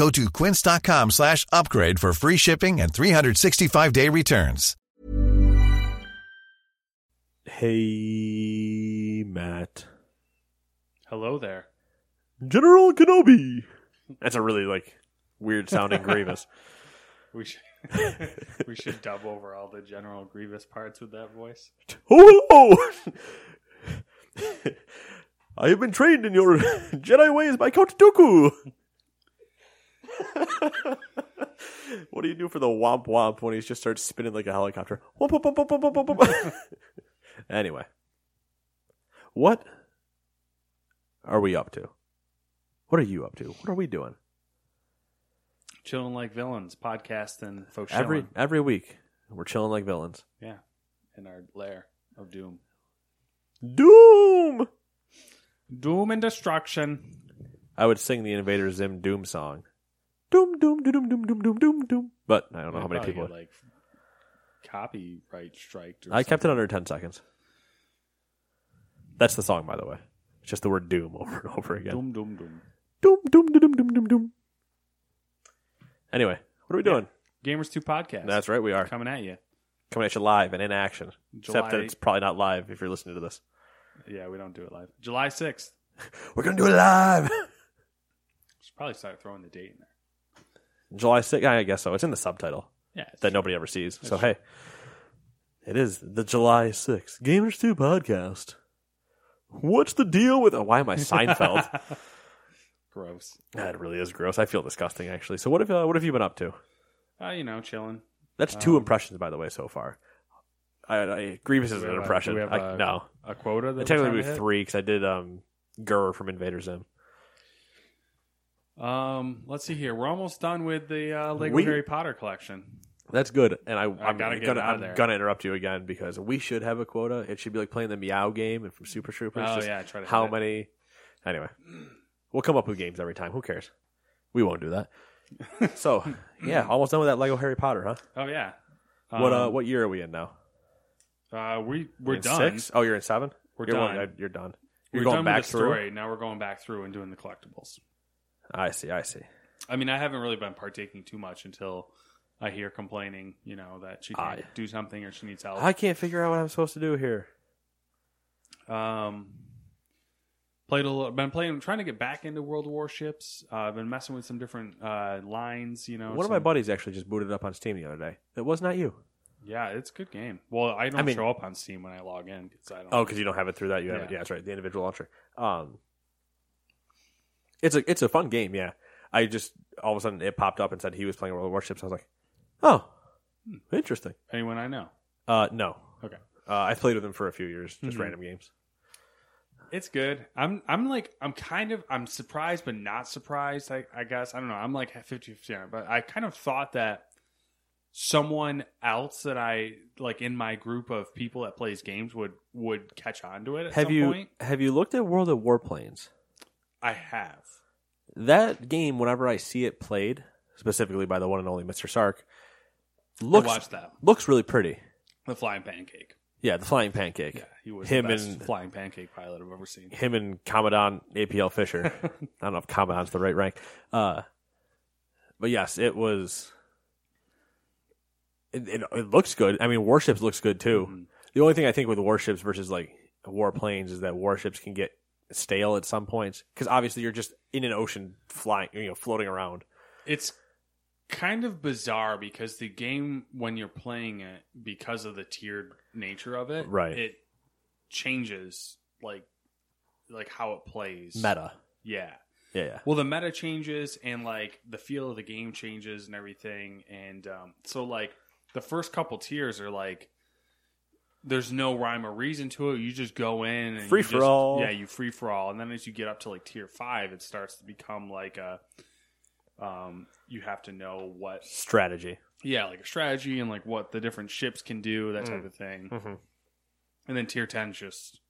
Go to quince.com slash upgrade for free shipping and 365-day returns. Hey, Matt. Hello there. General Kenobi. That's a really like weird sounding Grievous. We should we should dub over all the General Grievous parts with that voice. Oh, hello. I have been trained in your Jedi ways by Count Dooku. what do you do for the womp womp when he just starts spinning like a helicopter? Womp, womp, womp, womp, womp, womp, anyway, what are we up to? What are you up to? What are we doing? Chilling like villains, podcast and faux Every every week, we're chilling like villains. yeah, in our lair of doom, Doom. doom and destruction. I would sing the Invader Zim Doom song. Doom, doom, doom, doom, doom, doom, doom, doom. But I don't know how many people. get, like copyright striked. Or I kept it something. under 10 seconds. That's the song, by the way. It's just the word doom over and over again. doom, doom, doom. Doom, doom, doom, doom, doom, doom. Anyway, what are we doing? Gamers Two podcast. That's right, we are coming at you. coming at you live and in action. Except that July- it's probably not live if you're listening to this. Yeah, we don't do it live. July sixth. We're going to do it live. Should probably start throwing the date in there. July 6th, I guess so. It's in the subtitle Yeah, that true. nobody ever sees. So, hey, it is the July 6th Gamers 2 podcast. What's the deal with. Oh, why am I Seinfeld? gross. that really is gross. I feel disgusting, actually. So, what have, uh, what have you been up to? Uh, you know, chilling. That's two Um, impressions, by the way, so far. I, I Grievous is an we a- impression. do we have I, a- no, A quota that technically trying would to be hit? three because I did um, GIR from Invader Zim. Um, let's see here. We're almost done with the uh, Lego We- Harry Potter collection. That's good, and I, I'm gotta get gonna it out of I'm there. gonna interrupt you again because we should have a quota. It should be like playing the Meow game and from Super Troopers. Oh, just yeah, try to how it. many? Anyway, we'll come up with games every time. Who cares? We won't do that. so yeah, almost done with that Lego Harry Potter, huh? Oh yeah. what uh, Um, what year are we in now? Uh, we we're In done. Six? Oh, you're in seven. We're you're done. Going, uh, you're done. We're You're going done back with the through. story. Now we're going back through and doing the collectibles. I see. I see. I mean, I haven't really been partaking too much until I hear complaining. You know that she can't I- do something or she needs help. I can't figure out what I'm supposed to do here. Um, played a little. Been playing. Trying to get back into World Warships. Uh, I've been messing with some different uh, lines. You know, One of my some- buddies actually just booted up on Steam the other day. It was not you. Yeah, it's a good game. Well, I don't mean- show up on Steam when I log in because I don't. Oh, because you don't have it through that. You have it. Yeah. Yeah, that's right. The individual launcher. Um, it's a it's a fun game. Yeah, I just all of a sudden it popped up and said he was playing World of Warships. I was like, oh, interesting. anyone I know. Uh, no, Okay. uh, I played with him for a few years, just Mhm. random games. It's good. I'm I'm like I'm kind of I'm surprised but not surprised. I, I guess I don't know. I'm like 50 50 on it, but I kind of thought that someone else that I like in my group of people that plays games would would catch on to it at Have some you point. have you looked at World of Warplanes? I have. That game, whenever I see it played, specifically by the one and only Mr. Sark, I looks watched that. looks really pretty. The flying pancake. Yeah, the flying pancake. Yeah, he was Him the best and- flying pancake pilot I've ever seen. him and Commandant APL Fisher. I don't know if Commandant's the right rank. Uh, but yes, it was. It, it, it looks good. I mean, warships looks good too. Mhm. The only thing I think with warships versus like warplanes is that warships can get stale at some points because obviously you're just in an ocean flying, you know, floating around. It's kind of bizarre because the game when you're playing it because of the tiered nature of it, Right. It changes like like how it plays. Meta. Yeah. Yeah, yeah. Well, the meta changes and like the feel of the game changes and everything, and um, so like the first couple tiers are like there's no rhyme or reason to it. You just go in and Free for just- all. Yeah, you free for all, and then as you get up to like tier five, it starts to become like a um, you have to know what Strategy. yeah, like a strategy and like what the different ships can do, that type of thing. Mhm. And then tier 10 is just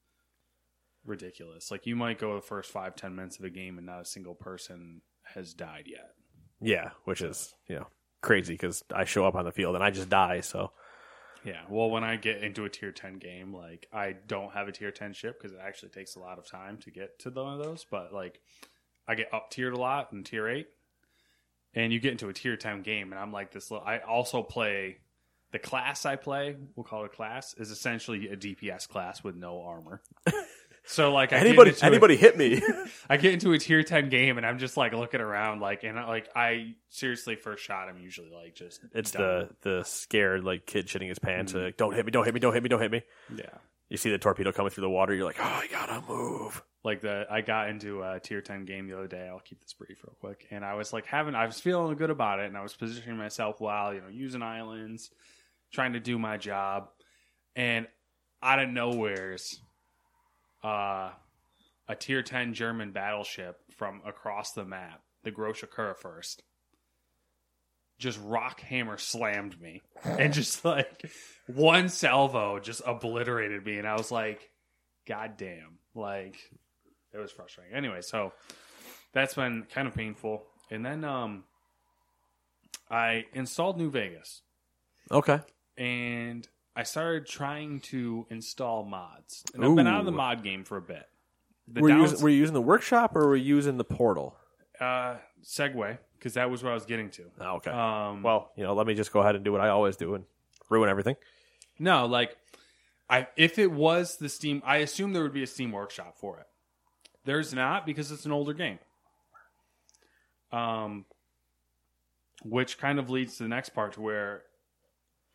ridiculous. Like you might go the first five, ten minutes of a game and not a single person has died yet. Yeah, which is, you know, crazy because I show up on the field and I just die. So, Yeah. Well, when I get into a tier 10 game, like I don't have a tier 10 ship because it actually takes a lot of time to get to one of those. But like I get up tiered a lot in tier 8. And you get into a tier 10 game, and I'm like this little. I also play the class I play, we'll call it a class, is essentially a DPS class with no armor. So like I get anybody a- anybody hit me. I get into a tier ten game and I'm just like looking around like and I, like I seriously first shot I'm usually like just it's done. the the scared like kid shitting his pants. Mhm. Like, don't hit me! Don't hit me! Don't hit me! Don't hit me! yeah You see the torpedo coming through the water. You're like, oh, I gotta move. like the I got into a tier ten game the other day. I'll keep this brief real quick and I was like having I was feeling good about it and I was positioning myself well you know using islands trying to do my job and out of nowhere's uh a tier 10 German battleship from across the map, the Grosser Kurfürst, just rock hammer slammed me and just like one salvo just obliterated me. And I was like, God damn. Like, it was frustrating. Anyway, so that's been kind of painful. And then um, I installed New Vegas Okay. and I started trying to install mods. And I've been out of the mod game for a bit. The Were you, downs- using, were you using the workshop or were you using the portal? uh, segue because that was what I was getting to. Oh, okay. Um, well, you know, let me just go ahead and do what I always do and ruin everything. no, like I if it was the Steam, I assume there would be a Steam Workshop for it. There's not because it's an older game. Um, which kind of leads to the next part to where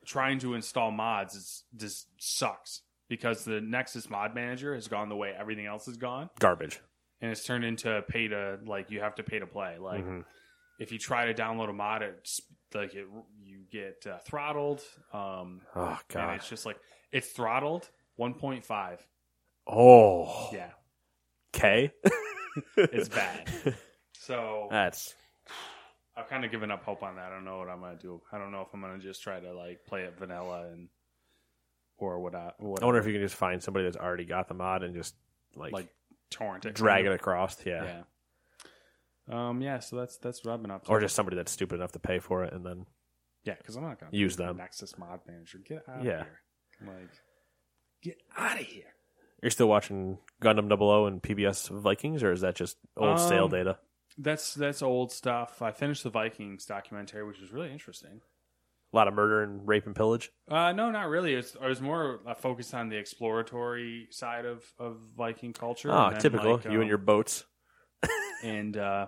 trying to install mods is just sucks because the Nexus mod manager has gone the way everything else has gone. Garbage. and it's turned into pay to like you have to pay to play. Like Mhm. if you try to download a mod, it's like it, you get uh, throttled. Um, Oh and god. it's just like it's throttled 1.5. Oh. Yeah, K. it's bad. So That's I've kind of given up hope on that. I don't know what I'm gonna do. I don't know if I'm gonna just try to like play it vanilla and or what I what I wonder if you can just find somebody that's already got the mod and just like, like torrent it, drag kind it across. Yeah. Yeah. Um. Yeah. So that's that's what I've been up to. Or just somebody that's stupid enough to pay for it and then Yeah, because I'm not gonna Use them. Nexus Mod Manager. Get out Yeah. of here. Like, get out of here. you're still watching Gundam 00 and PBS Vikings or is that just old stale Um, data? That's that's old stuff. I finished the Vikings documentary, which was really interesting. A lot of murder and rape and pillage. Uh, no, not really. It's, I was more uh, focused on the exploratory side of, of Viking culture. Ah, and typical. like, you and um, your boats. and uh,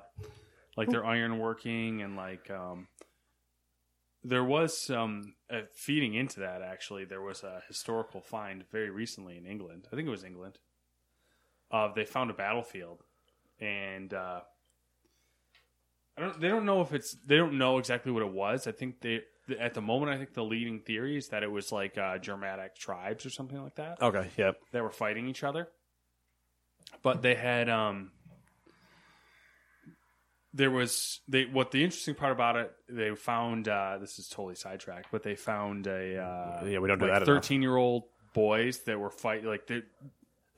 like their ironworking and like um, there was some uh, feeding into that. Actually, there was a historical find very recently in England. I think it was England. Of they found a battlefield, and uh, I don't. They don't know if it's. They don't know exactly what it was. I think they. At the moment, I think the leading theory is that it was like uh, Germanic tribes or something like that Okay. Yep. that were fighting each other. But they had um there was they what the interesting part about it they found uh this is totally sidetracked but they found a uh Yeah, we don't do like that enough. 13 year old boys that were fighting like the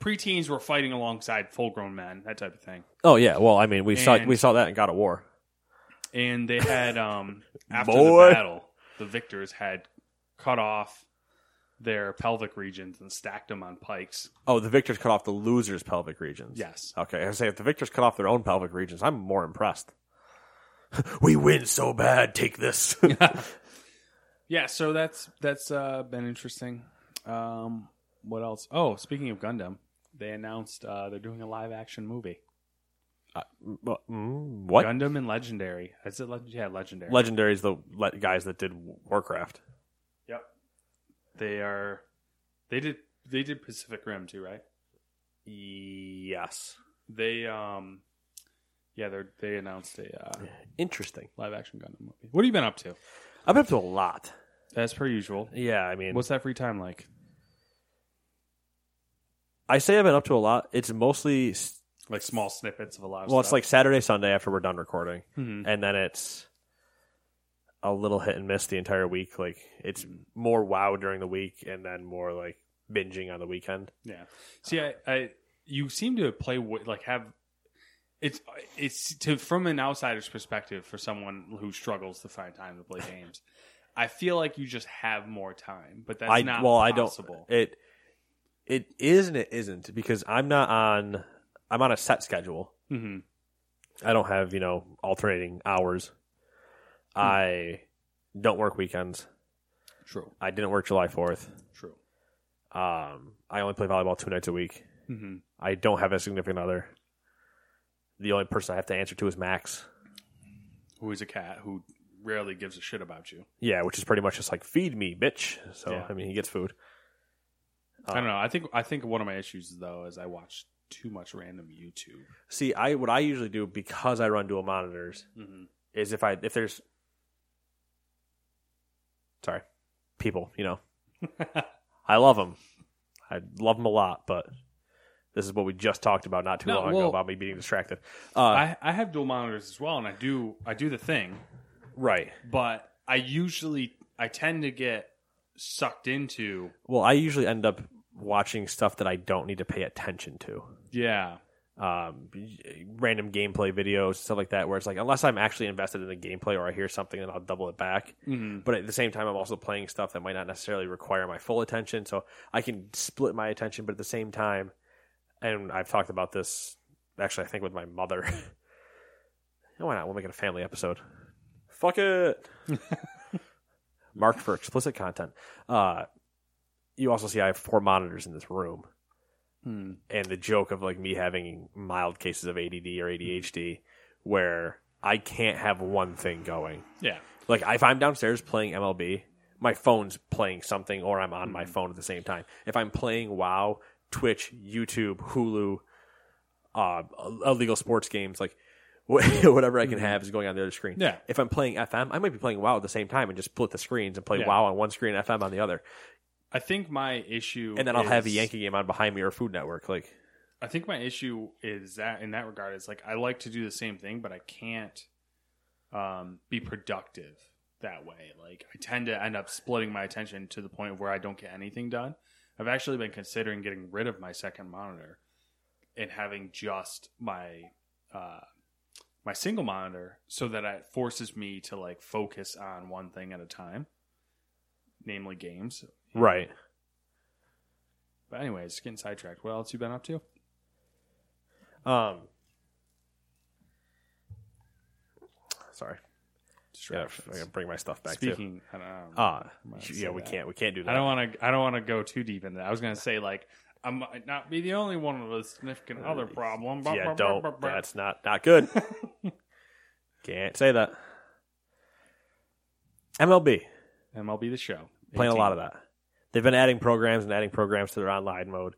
preteens were fighting alongside full grown men that type of thing Oh yeah. Well, I mean, we saw we saw that in God of War. And they had um after Boy. the battle the victors had cut off their pelvic regions and stacked them on pikes Oh, the victors cut off the losers' pelvic regions. yes Okay, I say if the victors cut off their own pelvic regions, I'm more impressed. we win so bad. Take this. Yeah, so that's that's uh, been interesting. Um, what else? Oh, speaking of Gundam, they announced uh, they're doing a live action movie. Well, mm, what? Gundam and Legendary. Is it? Leg- yeah, Legendary. Legendary is the le- guys that did Warcraft. yep. They are. They did. They did Pacific Rim too, right? Yes. They um. Yeah, they they announced a uh, Interesting. live action Gundam movie. What have you been up to? I've been up to a lot. As per usual. Yeah, I mean, What's that free time like? I say I've been up to a lot. It's mostly Like small snippets of a lot. Of well, it's like Saturday, Sunday after we're done recording, Mhm. and then it's a little hit and miss the entire week. Like it's more WoW during the week, and then more like binging on the weekend. Yeah. See, I, I you seem to play like have it's it's to from an outsider's perspective for someone who struggles to find time to play games. I feel like you just have more time, but that's I not well, possible. I don't. It it is and it isn't because I'm not on. I'm on a set schedule. hmm I don't have you know alternating hours. I don't work weekends. True. I didn't work July Fourth. True. Um, I only play volleyball two nights a week. hmm I don't have a significant other. The only person I have to answer to is Max. Who is a cat who rarely gives a shit about you? Yeah, which is pretty much just like feed me, bitch. So Yeah. I mean, he gets food. I don't know. I think I think one of my issues though is I watch too much random YouTube. See, I what I usually do because I run dual monitors Mm-hmm. is if I if there's sorry people, you know, I love them. I love them a lot, but this is what we just talked about not too No, long ago about me being distracted. Uh, I I have dual monitors as well, and I do I do the thing, right. but I usually I tend to get sucked into Well, I usually end up watching stuff that I don't need to pay attention to. Yeah um, random gameplay videos, stuff like that, where it's like, unless I'm actually invested in the gameplay or I hear something, then I'll double it back. Mm-hmm. But at the same time, I'm also playing stuff that might not necessarily require my full attention. So I can split my attention, but at the same time, and I've talked about this actually, I think, with my mother. Why not? We'll make it a family episode. Fuck it. Marked for explicit content. Uh, you also see I have four monitors in this room Hmm. and the joke of like me having mild cases of ADD or ADHD where I can't have one thing going. yeah Like if I'm downstairs playing MLB, my phone's playing something or I'm on my phone at the same time. If I'm playing WoW, Twitch, YouTube, Hulu, uh, illegal sports games, like whatever I can have is going on the other screen. Yeah. If I'm playing FM, I might be playing WoW at the same time and just split the screens and play Yeah. WoW on one screen and FM on the other. I think my issue And then I'll have a Yankee game on behind me or Food Network. Like I think my issue is that in that regard is like I like to do the same thing, but I can't um, be productive that way. Like I tend to end up splitting my attention to the point where I don't get anything done. I've actually been considering getting rid of my second monitor and having just my uh, my single monitor, so that it forces me to like focus on one thing at a time, namely games. Right. But anyways, getting sidetracked. What else you been up to? Um. Sorry. Yeah, I gotta bring my stuff back too. Speaking, I don't know. Ah, I'm yeah, we that. can't. We can't do that. I don't want to. I don't want to go too deep into that. I was going to say like I might not be the only one with a significant other problem. Bah, Yeah, bah, don't. bah, bah. That's not not good. can't say that. MLB MLB the show. playing a lot of that. They've been adding programs and adding programs to their online mode.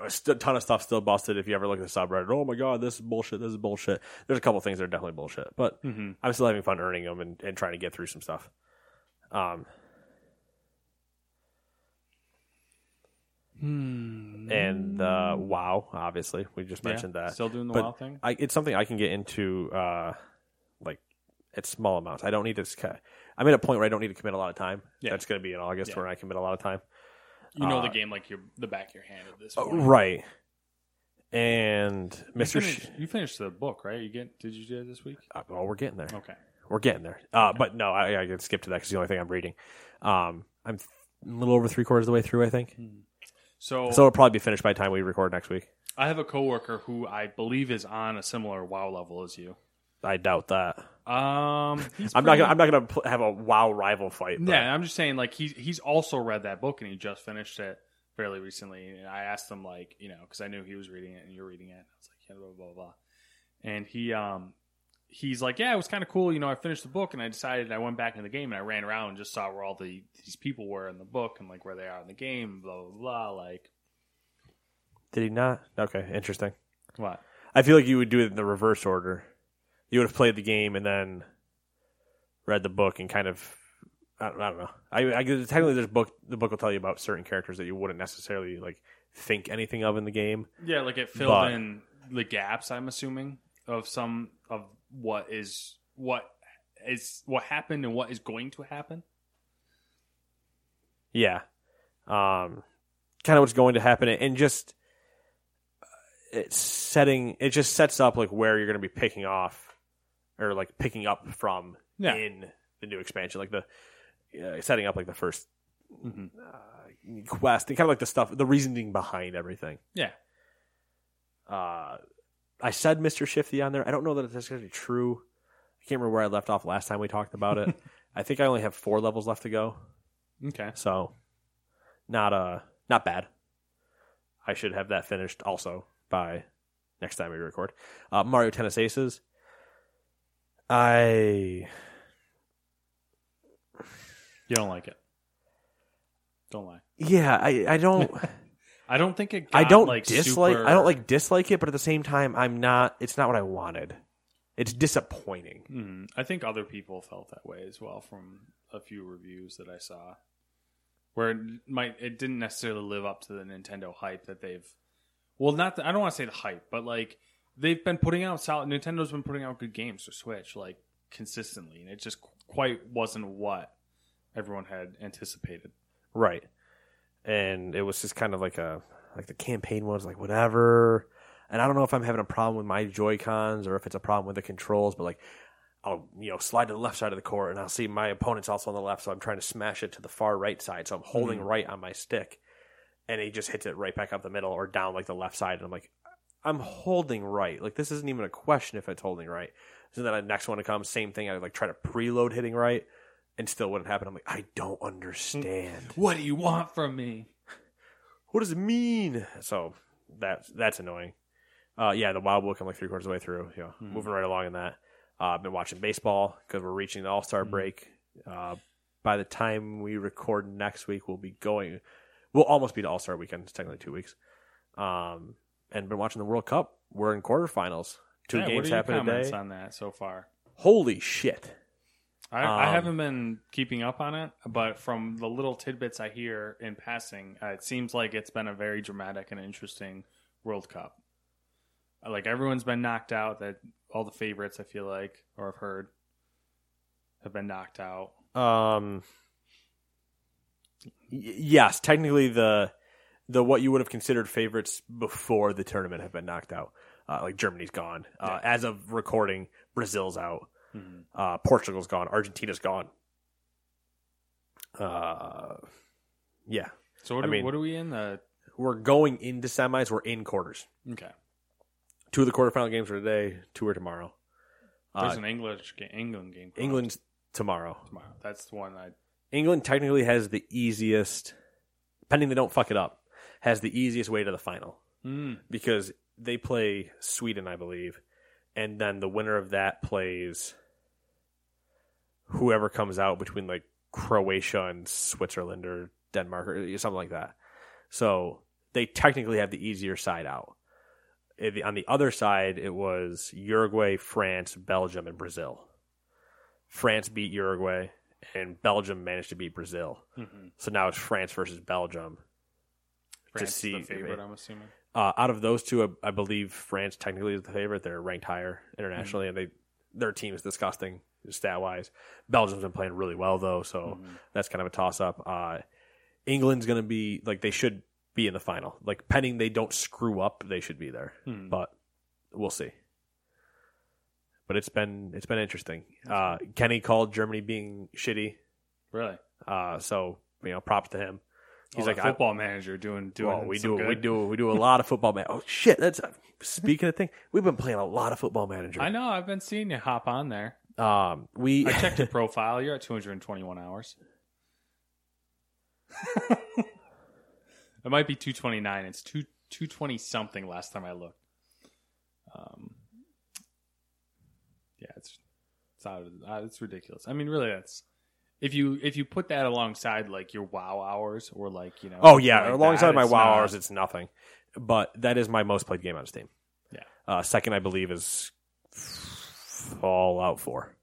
A ton of stuff still busted. If you ever look at the subreddit, oh my god, this is bullshit. This is bullshit. There's a couple things that are definitely bullshit, but Mhm. I'm still having fun earning them and, and trying to get through some stuff. Um, and uh, WoW, obviously, we just Yeah, mentioned that. Still doing the But wild thing. I, it's something I can get into, uh, like at small amounts. I don't need to. sc- I'm at a point where I don't need to commit a lot of time. Yeah. That's going to be in August Yeah. where I commit a lot of time. You know uh, the game like your the back of your hand at this Uh, point. right. And. Sh- finished, you finished the book, right? You get? Did you do it this week? uh, well, we're getting there. Okay. We're getting there. Uh, but no, I, I can skip to that because the only thing I'm reading. Um, I'm th- a little over three quarters of the way through, I think. So, So it'll probably be finished by the time we record next week. I have a coworker who I believe is on a similar WoW level as you. I doubt that. Um, I'm not gonna. I'm not gonna pl- have a WoW rival fight. but- Yeah, I'm just saying, like he's he's also read that book and he just finished it fairly recently. And I asked him, like, you know, because I knew he was reading it and you're reading it. I was like, yeah, blah blah blah. and he um he's like, yeah, it was kind of cool. You know, I finished the book and I decided I went back in the game and I ran around and just saw where all the these people were in the book and like where they are in the game, blah blah blah. Like Did he not? Okay, interesting. what? I feel like you would do it in the reverse order. You would have played the game and then read the book and kind of. I don't, I don't know. I, I technically, there's book. The book will tell you about certain characters that you wouldn't necessarily like think anything of in the game. Yeah, like it filled But- in the gaps. I'm assuming of some of what is what is what happened and what is going to happen. Yeah, um, kind of what's going to happen, and just uh, it's setting. It just sets up like where you're going to be picking off, or like picking up from Yeah. in the new expansion, like the uh, setting up like the first Mhm. uh, quest, and kind of like the stuff, the reasoning behind everything. Yeah, Uh, I said Mr. Shifty on there. I don't know that it's necessarily true. I can't remember where I left off last time we talked about it. I think I only have four levels left to go. okay. So not uh not bad. I should have that finished also by next time we record. Uh, Mario Tennis Aces. I You don't like it. Don't lie. yeah, I I don't I don't think it. Got, I don't like, dislike super- I don't like dislike it, but at the same time I'm not it's not what I wanted. It's disappointing. Mhm. I think other people felt that way as well from a few reviews that I saw, where it might it didn't necessarily live up to the Nintendo hype that they've. Well, not the, I don't want to say the hype, but like they've been putting out solid. Nintendo's been putting out good games for Switch like consistently, and it just quite wasn't what everyone had anticipated. Right. And it was just kind of like a like the campaign was like whatever. And I don't know if I'm having a problem with my Joy Cons or if it's a problem with the controls, but like I'll you know slide to the left side of the court and I'll see my opponent's also on the left, so I'm trying to smash it to the far right side. So I'm holding mm-hmm. right on my stick, and he just hits it right back up the middle or down like the left side, and I'm like, I'm holding right. Like this isn't even a question if it's holding right. So then the next one to come, same thing. I like try to preload hitting right, and still wouldn't happen. I'm like, I don't understand What do you want from me? what does it mean? So that's that's annoying. Uh, yeah, the Wild Book I'm like three quarters of the way through. You know, moving right along in that. Uh, I've been watching baseball because we're reaching the All Star break. Uh, by the time we record next week, we'll be going. We'll almost be to All Star weekend. It's technically two weeks. Um, and been watching the World Cup. We're in quarterfinals. Two Yeah, games are your happen comments today. on that so far? Holy shit! I, I Um, haven't been keeping up on it, but from the little tidbits I hear in passing, uh, it seems like it's been a very dramatic and interesting World Cup. Uh, Like everyone's been knocked out. That all the favorites, I feel like, or I've heard, have been knocked out. Um. y- yes, technically the the what you would have considered favorites before the tournament have been knocked out. Uh, like Germany's gone. Uh, As of recording, Brazil's out. Uh, Portugal's gone. Argentina's gone. Uh, yeah, So what, I are, mean- what are we in? The we're going into semis. We're in quarters. okay. Two of the quarterfinal games are today. Two are tomorrow. There's Uh, an English England game. coming England's tomorrow. tomorrow. That's the one I. England technically has the easiest, pending they don't fuck it up, has the easiest way to the final Mm, because they play Sweden, I believe, and then the winner of that plays whoever comes out between like Croatia and Switzerland or Denmark or something like that. So they technically have the easier side out. If- On the other side, it was Uruguay, France, Belgium, and Brazil. France beat Uruguay, and Belgium managed to beat Brazil. mhm. So now it's France versus Belgium. France is see the favorite. I'm assuming. Uh, out of those two, I, I believe France technically is the favorite. They're ranked higher internationally, Mm-hmm. and they their team is disgusting stat wise. Belgium's been playing really well though, so Mm-hmm. that's kind of a toss up. Uh, England's going to be like they should be in the final. Like pending they don't screw up, they should be there. Mhm. But we'll see. But it's been it's been interesting. Uh, Kenny called Germany being shitty, Really. uh, so you know props to him. He's Oh, like the I- football manager doing doing. well, we do good. we do we do a lot of football man. Oh shit! That's speaking of things. We've been playing a lot of football manager. I know. I've been seeing you hop on there. Um, we I checked your profile. You're at 221 hours. it might be 229. It's two 220 something last time I looked. Um, yeah, It's out of, uh, it's ridiculous. I mean, really, that's if you if you put that alongside like your WoW hours or like you know. Oh yeah, like alongside that, my WoW not- hours, it's nothing. But that is my most played game on Steam. Yeah. Uh, second, I believe, is Fallout Four.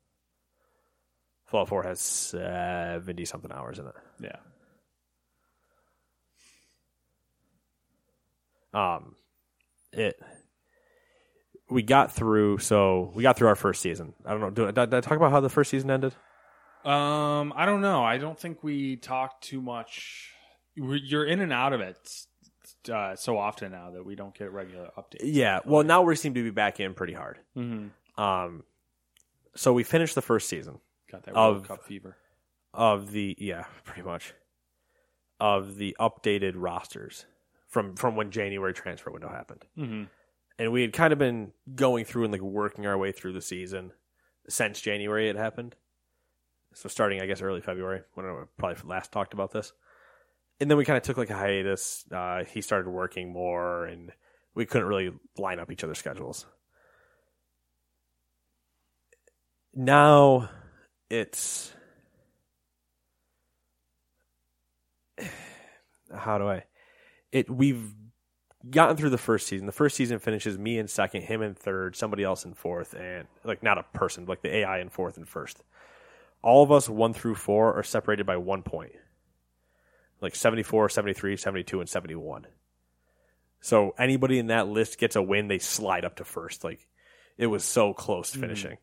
Fallout Four has seventy something hours in it. Yeah. Um, it. We got through, so we got through our first season. I don't know. Do, did I talk about how the first season ended? Um, I don't know. I don't think we talked too much. We're- You're in and out of it uh, so often now that we don't get regular updates. Yeah. Well, now we seem to be back in pretty hard. Mm-hmm. Um, so we finished the first season. Got that Of- Cup fever. of the yeah, pretty much of the updated rosters from from when January transfer window happened. Mm-hmm. And we had kind of been going through and like working our way through the season since January it happened. So starting I guess early February when I probably last talked about this. And then we kind of took like a hiatus. Uh, he started working more and we couldn't really line up each other's schedules. Now it's how do I it we've gotten through the first season. The first season finishes me in second, him in third, somebody else in fourth, and like not a person, like the AI in fourth and first. All of us one through four are separated by one point. Like 74, 73, 72, and 71. So anybody in that list gets a win, they slide up to first. Like it was so close to finishing.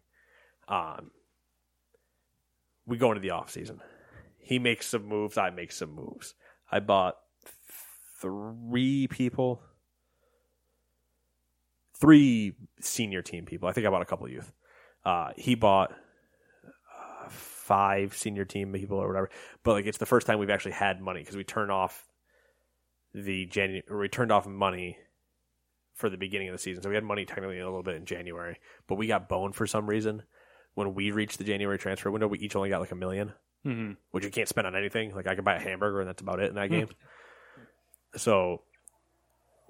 Um we go into the off season. He makes some moves, I make some moves. I bought three people, three senior team people. I think I bought a couple of youth. Uh, he bought five senior team people or whatever. But like, it's the first time we've actually had money because we turned off the January we turned off money for the beginning of the season. So we had money technically a little bit in January, but we got boned for some reason. When we reached the January transfer window, we each only got like a million Mm-hmm. which you can't spend on anything. Like I could buy a hamburger and that's about it in that game. so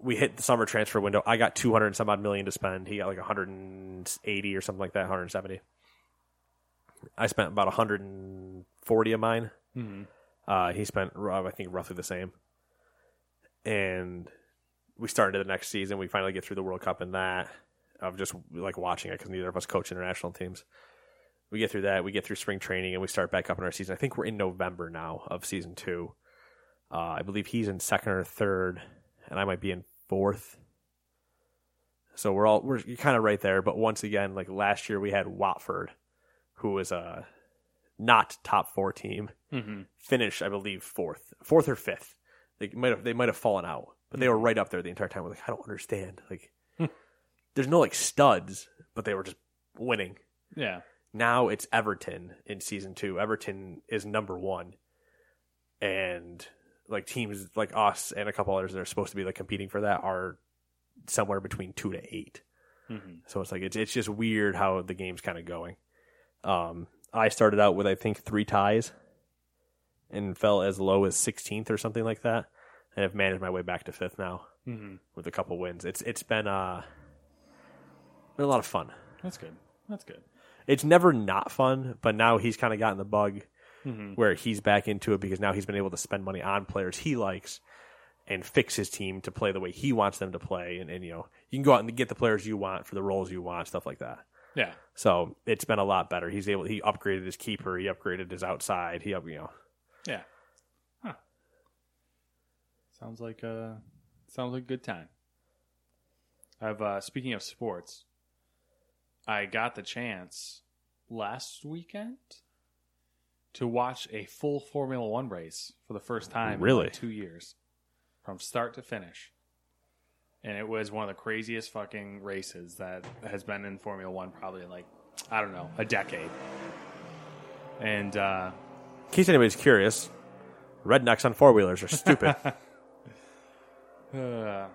we hit the summer transfer window. I got 200 and some odd million to spend. He got like 180 or something like that, 170. I spent about 140 of mine. Mm-hmm. Uh, he spent, I think, roughly the same. And we started the next season. We finally get through the World Cup and that of just like watching it because neither of us coach international teams. We get through that. We get through spring training and we start back up in our season. I think we're in November now of season two. Uh, I believe he's in second or third, and I might be in fourth. So we're all we're kind of right there. But once again, like last year, we had Watford, who was a not top four team, Mm-hmm. finish I believe fourth, fourth or fifth. They might have they might have fallen out, but they were right up there the entire time. We're like, I don't understand. Like, there's no like studs, but they were just winning. Yeah. Now it's Everton in season two. Everton is number one, and like teams like us and a couple others that are supposed to be like competing for that are somewhere between two to eight. Mm-hmm. So it's like it's it's just weird how the game's kind of going. Um, I started out with I think three ties, and fell as low as 16th or something like that, and have managed my way back to fifth now Mm-hmm. with a couple wins. It's it's been uh been a lot of fun. That's good. That's good. It's never not fun, but now he's kind of gotten the bug Mm-hmm. where he's back into it because now he's been able to spend money on players he likes and fix his team to play the way he wants them to play. And, and you know, you can go out and get the players you want for the roles you want, stuff like that. Yeah. So it's been a lot better. He's able. He upgraded his keeper. He upgraded his outside. He, up- you know, Yeah. Huh. Sounds like a sounds like a good time. I've uh speaking of sports, I got the chance last weekend to watch a full Formula One race for the first time in Really? like two years. From start to finish. And it was one of the craziest fucking races that has been in Formula One probably in like I don't know, a decade. And uh in case anybody's curious, rednecks on four wheelers are stupid. Uh, I'm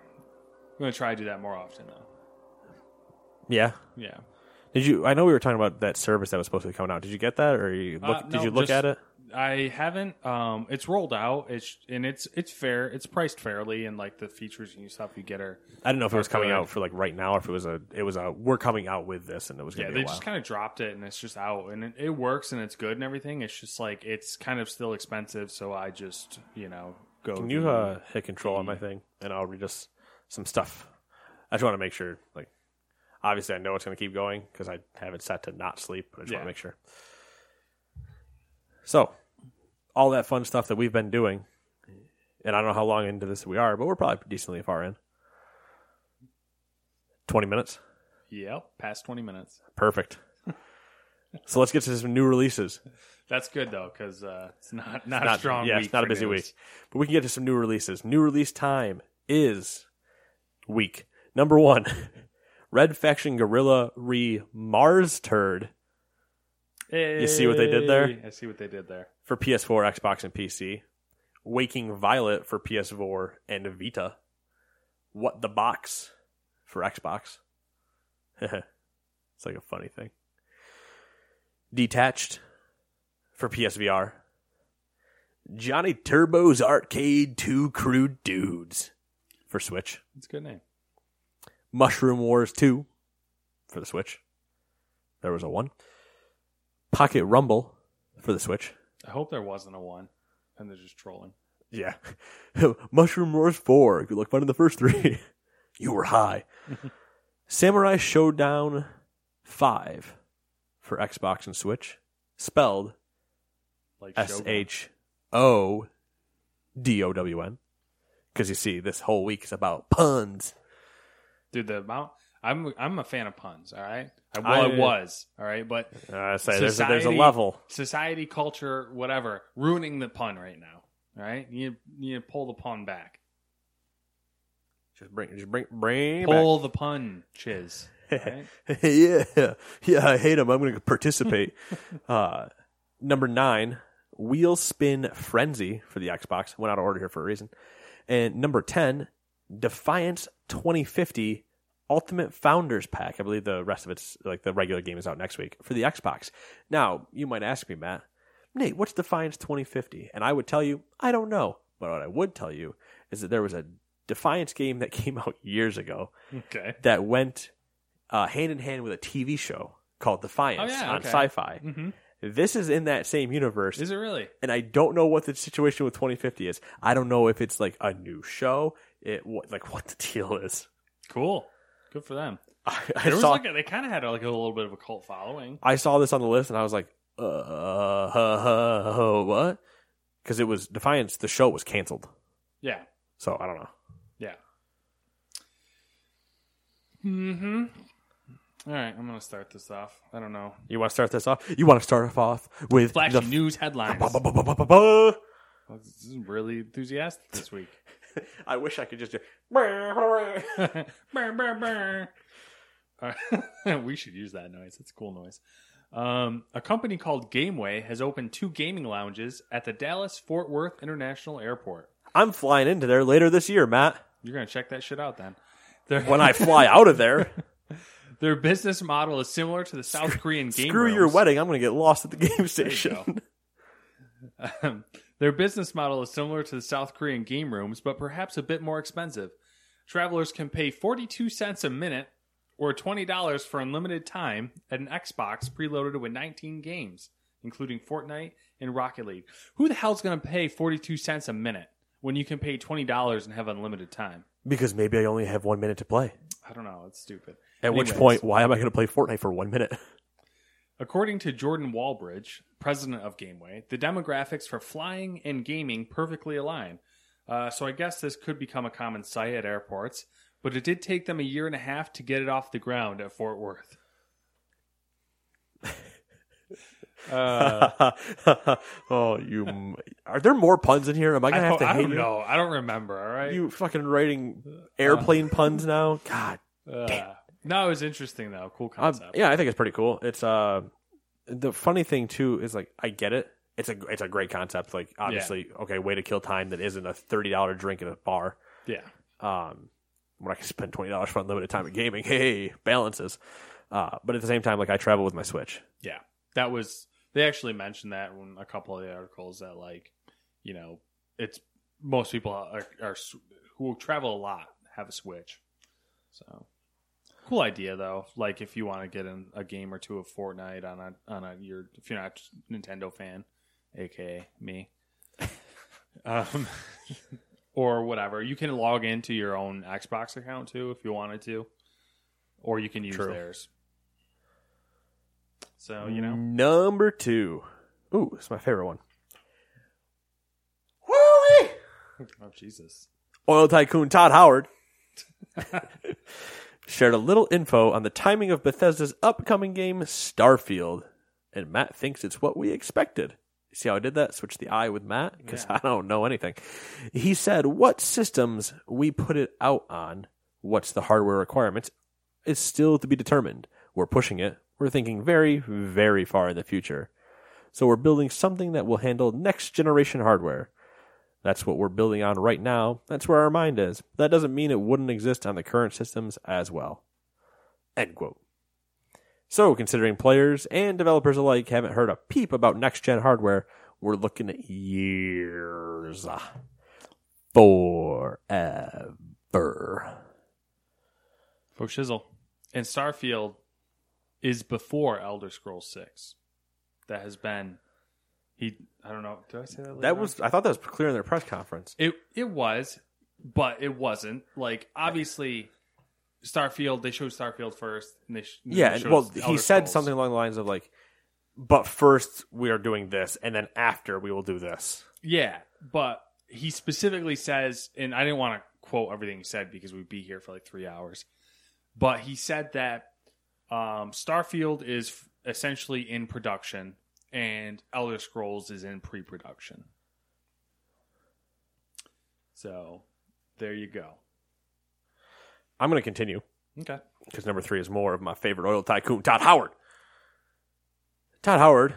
gonna try to do that more often though. yeah. Yeah. Did you? I know we were talking about that service that was supposed to be coming out. Did you get that, or you look? Uh, did you look just- at it? I haven't. Um, it's rolled out. It's and it's it's fair. It's priced fairly, and like the features and stuff you get are. I don't know if it was coming good. out for like right now, or if it was a it was a we're coming out with this, and it was Yeah, gonna they be a while. just kind of dropped it, and it's just out, and it, it works, and it's good, and everything. It's just like it's kind of still expensive, so I just you know go. Can you uh, hit control on my thing, and I'll read us some stuff. I just want to make sure, like, obviously I know it's going to keep going because I have it set to not sleep, but I just want to make sure. So, all that fun stuff that we've been doing, and I don't know how long into this we are, but we're probably decently far in. Twenty minutes, Yep, past twenty minutes. perfect. so let's get to some new releases. That's good though, because uh, it's not not, a not, strong. yeah, week it's not a busy news. week. But we can get to some new releases. New release time is week number one. Red Faction Guerrilla re Mars Turd You see what they did there? I see what they did there. for PS4, Xbox, and PC. Waking Violet for PS4 and Vita. What the Box for Xbox. it's like a funny thing. Detached for PSVR. Johnny Turbo's Arcade 2 Crude Dudes for Switch. It's a good name. Mushroom Wars 2 for the Switch. There was a one. Pocket Rumble for the Switch. I hope there wasn't a one, and they're just trolling. Yeah. Mushroom Wars 4. Good luck finding the first three. you were high. Samurai Shodown 5 for Xbox and Switch. Spelled Like S. H O D O W N. Because you see, this whole week is about puns. dude. The amount. I'm I'm a fan of puns. All right. I, well, I- I was. All right, but Uh, I say there's a, there's a Society- level. society, culture, whatever, ruining the pun right now. All right, you need you to pull the pun back. Just bring, just bring, bring Pull the pun, chiz. Right? yeah, yeah, I hate him. I'm going to participate. uh, number nine, Wheel Spin Frenzy for the Xbox. Went out of order here for a reason. And number 10, Defiance 2050 Ultimate Founders Pack. I believe the rest of it's like the regular game is out next week for the Xbox. Now, you might ask me, Matt, Nate, what's Defiance 2050? And I would tell you, I don't know. But what I would tell you is that there was a Defiance game that came out years ago Okay. that went uh, hand in hand with a TV show called Defiance Oh, yeah, on okay. Syfy. hmm This is in that same universe, Is it really? and I don't know what the situation with 2050 is. I don't know if it's like a new show, it what, like what the deal is. Cool. Good for them. I, I saw like a, they kind of had like a little bit of a cult following. I saw this on the list, and I was like, uh, what? Because it was Defiance. The show was canceled, Yeah. so I don't know. Yeah. Hmm. All right, I'm gonna start this off. I don't know. You want to start this off? You want to start off with Flashy the news headlines. Oh, This is really enthusiastic this week. I wish I could just do. Uh, we should use that noise. It's a cool noise. Um, a company called Gameway has opened two gaming lounges at the Dallas Fort Worth International Airport. I'm flying into there later this year, Matt. You're gonna check that shit out then. Their, When I fly out of there, their business model is similar to the South Korean game. screw your wedding. I'm going to get lost at the game station. Um, their business model is similar to the South Korean game rooms, but perhaps a bit more expensive. Travelers can pay 42 cents a minute or $20 for unlimited time at an Xbox preloaded with 19 games, including Fortnite and Rocket League. Who the hell's going to pay 42 cents a minute when you can pay $20 and have unlimited time? because maybe I only have one minute to play. I don't know. It's stupid. At which point, why am I going to play Fortnite for one minute? According to Jordan Walbridge, president of Gameway, the demographics for flying and gaming perfectly align. Uh, so I guess this could become a common sight at airports, but it did take them a year and a half to get it off the ground at Fort Worth. Uh, oh, you! m- Are there more puns in here? Am I I, going to have to I hate don't you? know. I don't remember. All right. You fucking writing airplane puns now? God, Uh, no, it was interesting though. Cool Uh, concept. yeah, I think it's pretty cool. It's uh, the funny thing too is like I get it. It's a it's a great concept. Like obviously, okay, way to kill time that isn't a thirty dollar drink at a bar. yeah. um, when I can spend twenty dollars for unlimited time at gaming. Hey, balances. Uh, but at the same time, like I travel with my Switch. Yeah. That was They actually mentioned that in a couple of the articles that like, you know, it's most people are, are who travel a lot have a Switch. So cool idea though. Like if you want to get in a game or two of Fortnite on a on a your if you're not a Nintendo fan, aka me, um, or whatever, you can log into your own Xbox account too if you wanted to, or you can use True. theirs. So you know, Number two. Ooh, it's my favorite one. Woo! oh Jesus, Oil tycoon Todd Howard shared a little info on the timing of Bethesda's upcoming game Starfield, and Matt thinks it's what we expected. See how I did that? Switch the I with Matt because I don't know anything. He said, "What systems we put it out on? What's the hardware requirements? Is still to be determined. We're pushing it. We're thinking very, very far in the future. So we're building something that will handle next generation hardware." That's what we're building on right now. That's where our mind is. That doesn't mean it wouldn't exist on the current systems as well. End quote. So, considering players and developers alike haven't heard a peep about next gen hardware, we're looking at years. Forever. for shizzle, and Starfield is before Elder Scrolls Six. That has been he. I don't know. Did I say that? later That on? was, I thought that was clear in their press conference. It it was, but it wasn't. Like obviously, Starfield. They showed Starfield first, and they sh- Yeah, they and, showed well, he Elder said Scrolls. something along the lines of like, but first we are doing this, and then after we will do this. Yeah, but he specifically says, and I didn't want to quote everything he said because we'd be here for like three hours. But he said that um, Starfield is f- essentially in production, and Elder Scrolls is in pre-production. So there you go. I'm going to continue. Okay. because number three is more of my favorite oil tycoon, Todd Howard. Todd Howard,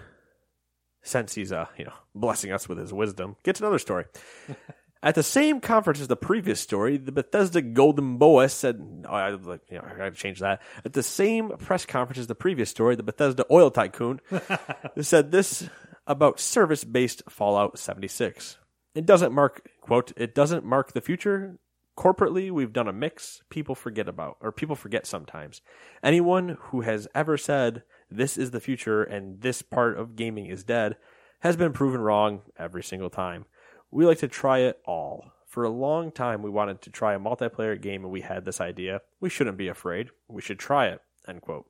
since he's uh, you know blessing us with his wisdom, gets another story. At the same conference as the previous story, the Bethesda Golden Boa said, oh, I, you know, I got to change that. At the same press conference as the previous story, the Bethesda Oil Tycoon said this about service-based Fallout 76. It doesn't mark, quote, it doesn't mark the future. Corporately, we've done a mix people forget about, or people forget sometimes. Anyone who has ever said this is the future and this part of gaming is dead has been proven wrong every single time. We like to try it all. For a long time, we wanted to try a multiplayer game and we had this idea. We shouldn't be afraid. We should try it. End quote.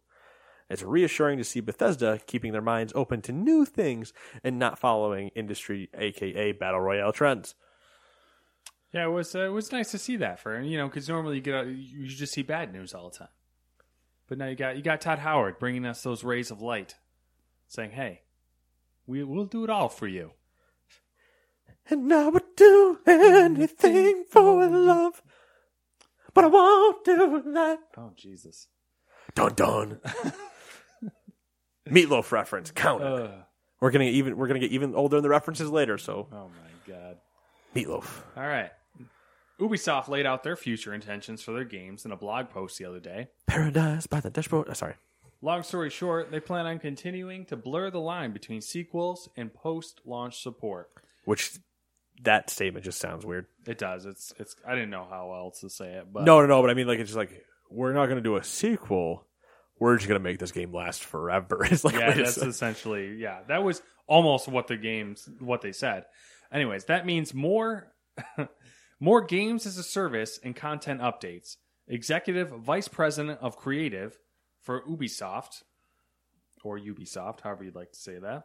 It's reassuring to see Bethesda keeping their minds open to new things and not following industry, aka battle royale trends. Yeah, it was uh, it was nice to see that for you know because normally you get you just see bad news all the time, but now you got you got Todd Howard bringing us those rays of light, saying, "Hey, we we'll do it all for you." And I would do anything for love, but I won't do that. Oh Jesus! Dun dun. Meatloaf reference. Count it. We're gonna get even. We're gonna get even older in the references later. So oh my God! meatloaf. All right. Ubisoft laid out their future intentions for their games in a blog post the other day. Paradise by the dashboard. Oh, sorry. Long story short, they plan on continuing to blur the line between sequels and post-launch support. Which that statement just sounds weird. It does. It's it's. I didn't know how else to say it, but no, no, no. But I mean, like, it's just like we're not gonna do a sequel. We're just gonna make this game last forever. It's like yeah, wait a that's sec- essentially yeah. That was almost what the games what they said. Anyways, that means more more games as a service and content updates. Executive Vice President of Creative for Ubisoft or Ubisoft, however you'd like to say that.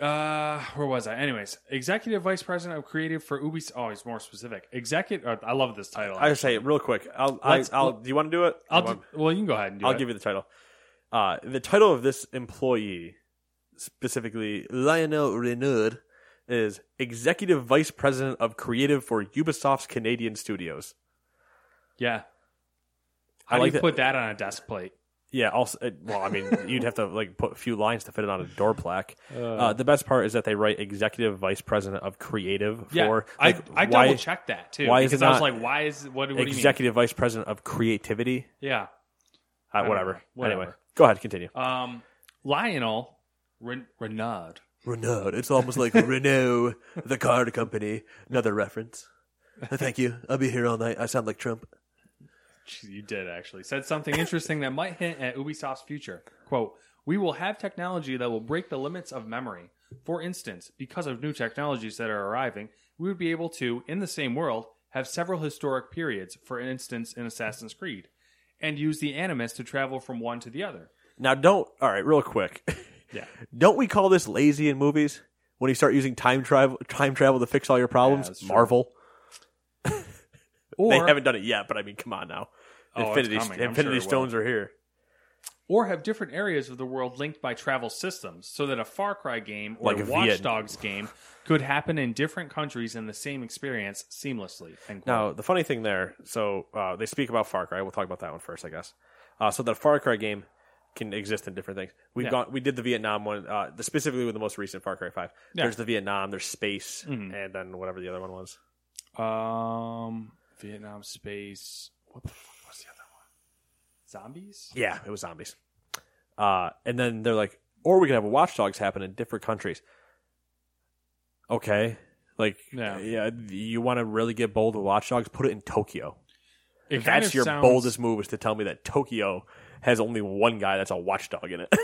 Uh, where was I? Anyways, executive vice president of creative for Ubisoft. Oh, he's more specific. Executive. Uh, I love this title. I just say it real quick. I'll, I, I'll. Do you want to do it? I'll do, well, you can go ahead and do I'll it. give you the title. Uh, the title of this employee, specifically Lionel Raynaud, is Executive Vice President of Creative for Ubisoft's Canadian Studios. Yeah. I do like you that- put that on a desk plate? Yeah. Also, uh, well, I mean, you'd have to like put a few lines to fit it on a door plaque. Uh, the best part is that they write Executive Vice President of Creative Yeah, for. I like, I why- double checked that too. why is because it I was not like, why is what? What do you mean? Executive Vice President of Creativity. Yeah. Uh, whatever. Whatever. Anyway, go ahead. Continue. Um, Lionel Ren- Raynaud. Renault. It's almost like Renault, the car company. Another reference. Thank you. I'll be here all night. I sound like Trump. You did actually said something interesting that might hint at Ubisoft's future. "Quote: We will have technology that will break the limits of memory. For instance, because of new technologies that are arriving, we would be able to, in the same world, have several historic periods. For instance, in Assassin's Creed, and use the Animus to travel from one to the other. Now, don't. All right, real quick. Yeah. Don't we call this lazy in movies when you start using time travel time travel to fix all your problems? true. Marvel. Or they haven't done it yet, but I mean, come on now. Oh, Infinity Infinity sure Stones are here. or have different areas of the world linked by travel systems so that a Far Cry game or Like a Viet- Watch Dogs game could happen in different countries in the same experience seamlessly. Now, the funny thing there, so uh, they speak about Far Cry. We'll talk about that one first, I guess. Uh, so the Far Cry game can exist in different things. We've Yeah. gone, we did the Vietnam one, uh, the, specifically with the most recent Far Cry Five. Yeah. There's the Vietnam, there's space, Mhm. and then whatever the other one was. Um, Vietnam space. What the fuck was the other one? Zombies. Yeah, it was zombies. Uh, and then they're like, or we can have Watch Dogs happen in different countries. Okay, like, Yeah. yeah, you want to really get bold with watchdogs? Put it in Tokyo. It If that's your sounds- boldest move is to tell me that Tokyo has only one guy that's a watchdog in it.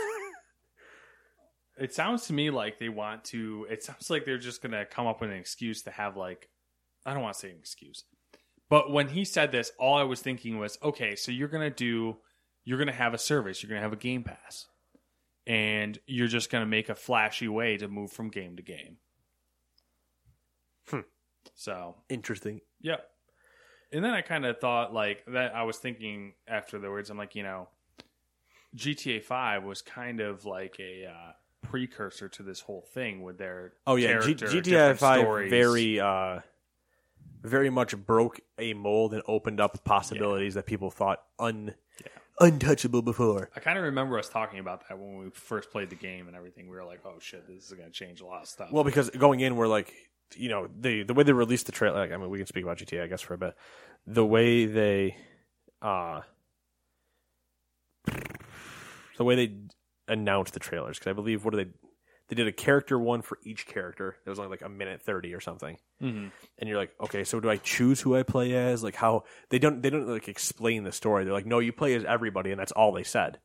It sounds to me like they want to. It sounds like they're just gonna come up with an excuse to have like. I don't want to say an excuse, but when he said this, all I was thinking was, okay, so you're gonna do, you're gonna have a service, you're gonna have a Game Pass, and you're just gonna make a flashy way to move from game to game. Hmm. So Interesting. Yep. And then I kind of thought like that. I was thinking after the words, I'm like, you know, GTA Five was kind of like a uh, precursor to this whole thing with their Oh yeah, G- GTA Five stories. very, uh, very much broke a mold and opened up possibilities that people thought un untouchable before. I kind of remember us talking about that when we first played the game and everything. We were like, oh shit, this is going to change a lot of stuff. Well, because going in, we're like, you know, the the way they released the trailer. Like, I mean, we can speak about GTA, I guess, for a bit. The way they, uh, the way they announced the trailers, because I believe what do they? They did a character one for each character. It was only like a minute thirty or something. Mhm. And you're like, okay, so do I choose who I play as? Like how they don't they don't like explain the story. They're like, no, you play as everybody, and that's all they said.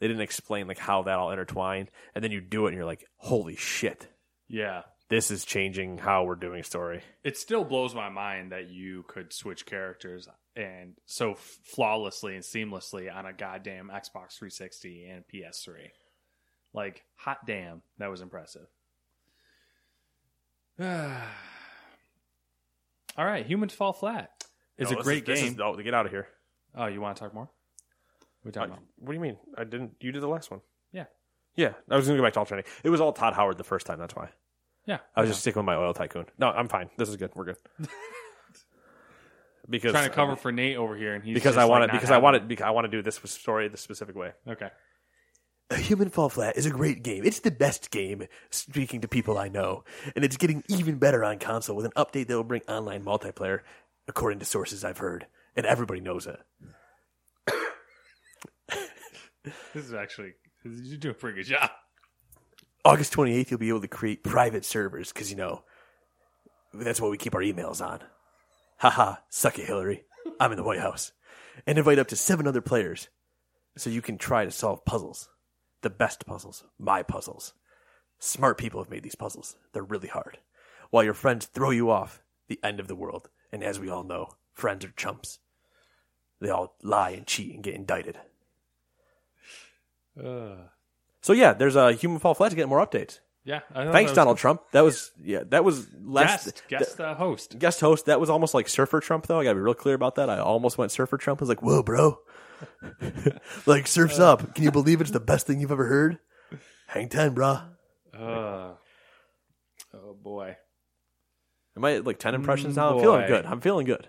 They didn't explain like how that all intertwined. And then you do it, and you're like, holy shit. yeah, this is changing how we're doing story. It still blows my mind that you could switch characters and so flawlessly and seamlessly on a goddamn Xbox 360 and PS3. Like, hot damn, that was impressive. All right, Humans Fall Flat It's No, a great this game. is- no, get out of here. oh, you want to talk more? What are we Uh, talking about? what do you mean? I didn't. You did the last one. Yeah. Yeah, I was going to go back to alternating. It was all Todd Howard the first time. That's why. Yeah. I was just sticking with my oil tycoon. No, I'm fine. This is good. We're good. because trying to cover for Nate over here, and he's because just, I want not to because I want it. it because I want to do this story the specific way. Okay. A Human Fall Flat is a great game. It's the best game, speaking to people I know. And it's getting even better on console with an update that will bring online multiplayer, according to sources I've heard. And everybody knows it. This is actually you do a pretty good job. August 28th, you'll be able to create private servers, because, you know, that's what we keep our emails on. Haha, suck it, Hillary. I'm in the White House. And invite up to seven other players so you can try to solve puzzles. The best puzzles. My puzzles. Smart people have made these puzzles. They're really hard. While your friends throw you off the end of the world. And as we all know, friends are chumps. They all lie and cheat and get indicted. So yeah, there's a Human Fall Flat to get more updates. Yeah. Thanks, Donald Trump. That was yeah, that was last Guest, guest uh, host. guest host. That was almost like Surfer Trump, though. I gotta be real clear about that. I almost went Surfer Trump. I was like, "Whoa, bro! like surfs up. Can you believe it's the best thing you've ever heard? Hang ten, brah. Uh, oh boy. Am I at like ten impressions now? I'm feeling good. I'm feeling good.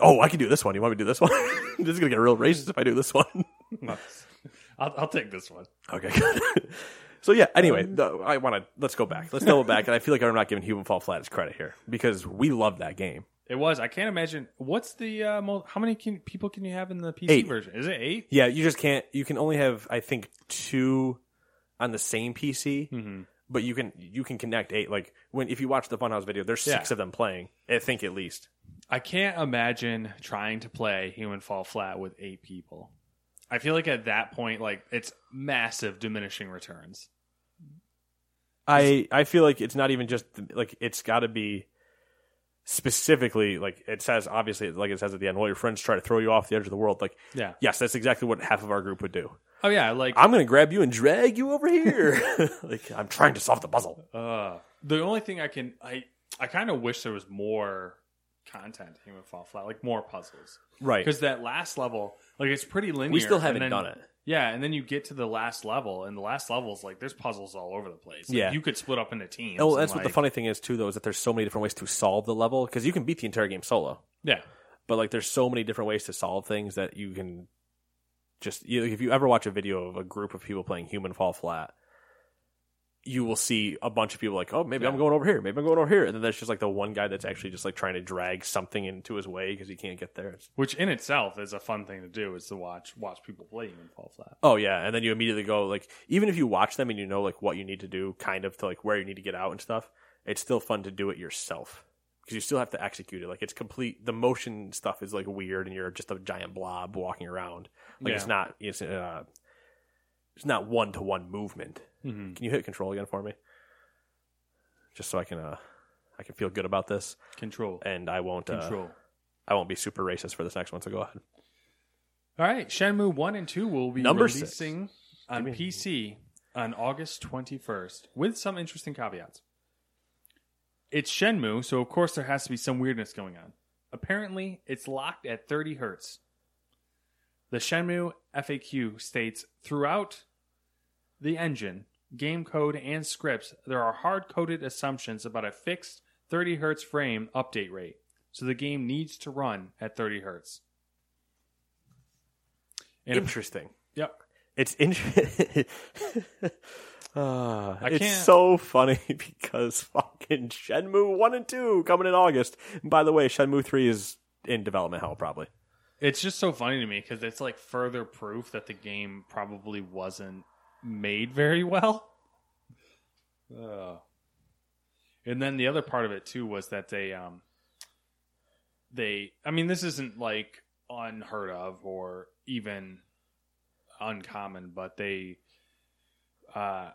Oh, I can do this one. You want me to do this one? this is gonna get real racist if I do this one. I'll, I'll take this one. Okay, good. so yeah. Anyway, the, I want to let's go back. Let's double back, and I feel like I'm not giving Human Fall Flat his credit here because we love that game. It was. I can't imagine. What's the uh, mo- how many can, people can you have in the PC Eight. version? Is it eight? Yeah, you just can't. You can only have, I think, two on the same PC, Mm-hmm. but you can you can connect eight. Like when if you watch the Funhouse video, there's six Yeah. of them playing. I think at least. I can't imagine trying to play Human Fall Flat with eight people. I feel like at that point, like it's massive diminishing returns. I I feel like it's not even just like it's got to be specifically like it says obviously like it says at the end. Well, your friends try to throw you off the edge of the world. Like Yeah. yes, that's exactly what half of our group would do. Oh yeah, like I'm gonna grab you and drag you over here. like I'm trying to solve the puzzle. Uh, the only thing I can I I kind of wish there was more content in Human Fall Flat, like more puzzles, Right. Because that last level, like it's pretty linear. We still haven't then- done it. Yeah, and then you get to the last level, and the last level is like there's puzzles all over the place. Like, Yeah. you could split up into teams. Oh, and, that's what the like- funny thing is too, though, is that there's so many different ways to solve the level because you can beat the entire game solo. Yeah, but like there's so many different ways to solve things that you can just you if you ever watch a video of a group of people playing human fall flat you will see a bunch of people like oh maybe i'm going over here. Maybe i'm going over here. And then there's just like the one guy that's actually just like trying to drag something into his way because he can't get there. Which in itself is a fun thing to do is to watch watch people play Human Fall Flat. oh yeah. And then you immediately go like even if you watch them and you know like what you need to do kind of to like where you need to get out and stuff it's still fun to do it yourself because you still have to execute it. Like it's complete the motion stuff is like weird and you're just a giant blob walking around. Like it's not it's uh it's not one to one movement Mm-hmm. can you hit control again for me just so i can uh i can feel good about this Control, and i won't uh, control. i won't be super racist for this next one so go ahead All right, Shenmue one and two will be Number six. releasing on PC on August twenty first, with some interesting caveats. It's Shenmue, so of course there has to be some weirdness going on. Apparently, it's locked at thirty hertz. The Shenmue FAQ states throughout the engine, game code, and scripts, there are hard coded assumptions about a fixed 30 hertz frame update rate. So the game needs to run at 30 hertz. And interesting Yep. It's interesting. uh, it's so funny because fucking Shenmue one and two coming in August. And by the way, Shenmue three is in development hell probably. It's just so funny to me because it's like further proof that the game probably wasn't made very well. Ugh. And then the other part of it too was that they, um, they, I mean, this isn't like unheard of or even uncommon, but they, uh,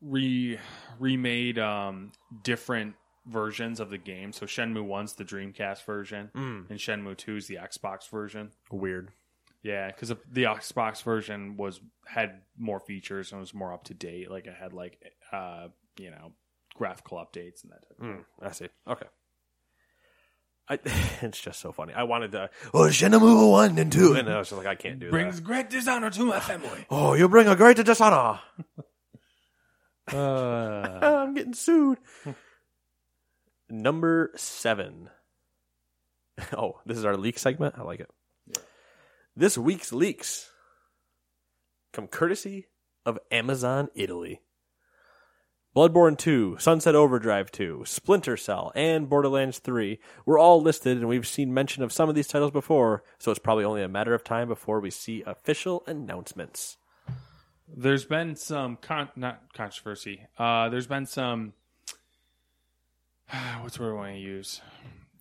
re remade um, different versions of the game. So Shenmue One's the Dreamcast version, Mm. and Shenmue Two is the Xbox version. Weird. Yeah, because the Xbox version was had more features and was more up to date. Like it had like uh, you know graphical updates and that. Type Mm, I see. Okay. I, it's just so funny. I wanted to. Oh, Shenmue one and two, and I was just like, I can't do it. Brings that. great dishonor to my family. Oh, you bring a great dishonor. Uh, I'm getting sued. Number seven. Oh, this is our leak segment. I like it. This week's leaks come courtesy of Amazon Italy. Bloodborne 2, Sunset Overdrive 2, Splinter Cell, and Borderlands 3 were all listed, and we've seen mention of some of these titles before, so it's probably only a matter of time before we see official announcements. there's been some con- not controversy. Uh, there's been some. What's the word I want to use?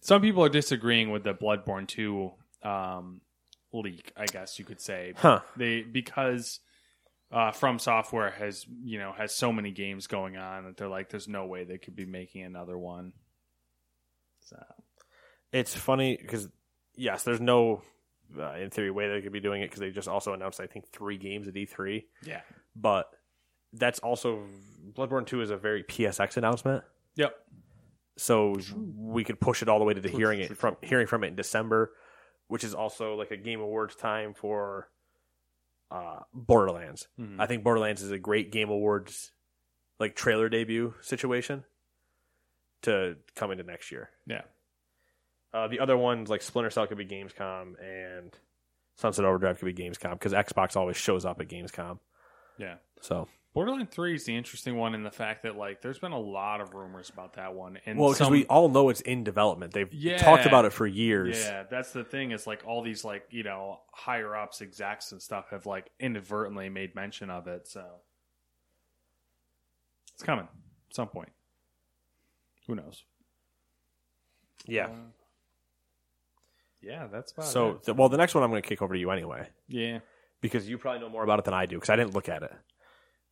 Some people are disagreeing with the Bloodborne two um, leak. I guess you could say. Huh. They because uh, From Software has you know has so many games going on that they're like, there's no way they could be making another one. So It's funny because, yes, there's no, uh, in theory, way they could be doing it because they just also announced, I think, three games at E3. yeah. But that's also, Bloodborne 2 is a very PSX announcement. Yep. So we could push it all the way to the hearing it from hearing from it in December, which is also like a Game Awards time for uh, Borderlands. Mhm. I think Borderlands is a great Game Awards like trailer debut situation to come into next year. Yeah. Uh, the other ones like Splinter Cell could be Gamescom and Sunset Overdrive could be Gamescom because Xbox always shows up at Gamescom. Yeah. So Borderlands 3 is the interesting one in the fact that like there's been a lot of rumors about that one and well, because some- we all know it's in development. They've Yeah. talked about it for years. Yeah, that's the thing is like all these like, you know, higher ups, execs and stuff have like inadvertently made mention of it, so it's coming at some point. Who knows? Yeah. Uh, yeah, that's about So, it. th- well, the next one I'm going to kick over to you anyway Yeah. Because you probably know more about it than I do because I didn't look at it.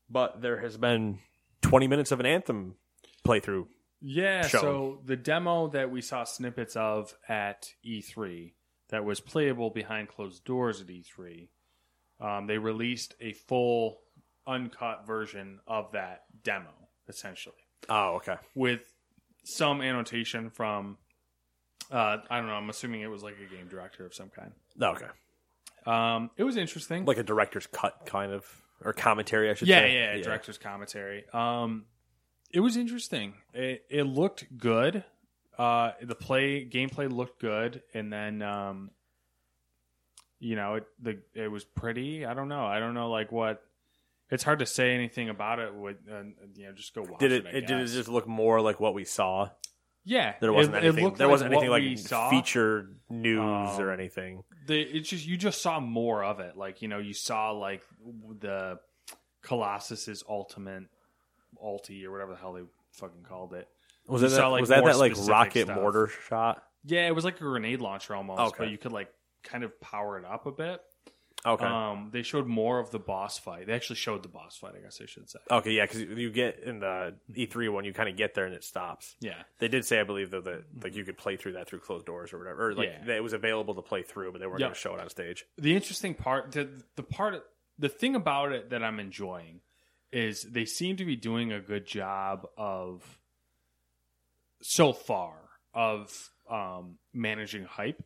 But there has been 20 minutes of an Anthem playthrough. Yeah, shown. so the demo that we saw snippets of at E3 that was playable behind closed doors at E3, um, they released a full uncut version of that demo, essentially, Oh, okay. with some annotation from, uh, I don't know, I'm assuming it was like a game director of some kind. Okay. Um, it was interesting. Like a director's cut, kind of, or commentary, I should yeah, say. yeah, director's commentary. Um, it was interesting. It it looked good. Uh, the play gameplay looked good, and then um, you know, it the it was pretty. I don't know. I don't know like what. It's hard to say anything about it. With uh, you know, just go watch Did it. it? It did it just look more like what we saw? Yeah, There wasn't it, it anything. looked there like wasn't anything like we saw. featured news Um, or anything. the it's just you just saw more of it. Like you know, you saw like the Colossus's ultimate ulti or whatever the hell they fucking called it. Was you that saw, like, was that that like rocket stuff. mortar shot? Yeah, it was like a grenade launcher almost, Okay. but you could like kind of power it up a bit. Okay. Um, they showed more of the boss fight. They actually showed the boss fight. I guess I should say. okay, yeah, because you get in the E3 one, you kind of get there and it stops. Yeah. They did say, I believe, though, that like you could play through that through closed doors or whatever. Or, like Yeah. that it was available to play through, but they weren't Yep. going to show it on stage. The interesting part, the the part, the thing about it that I'm enjoying is they seem to be doing a good job of so far of um, managing hype.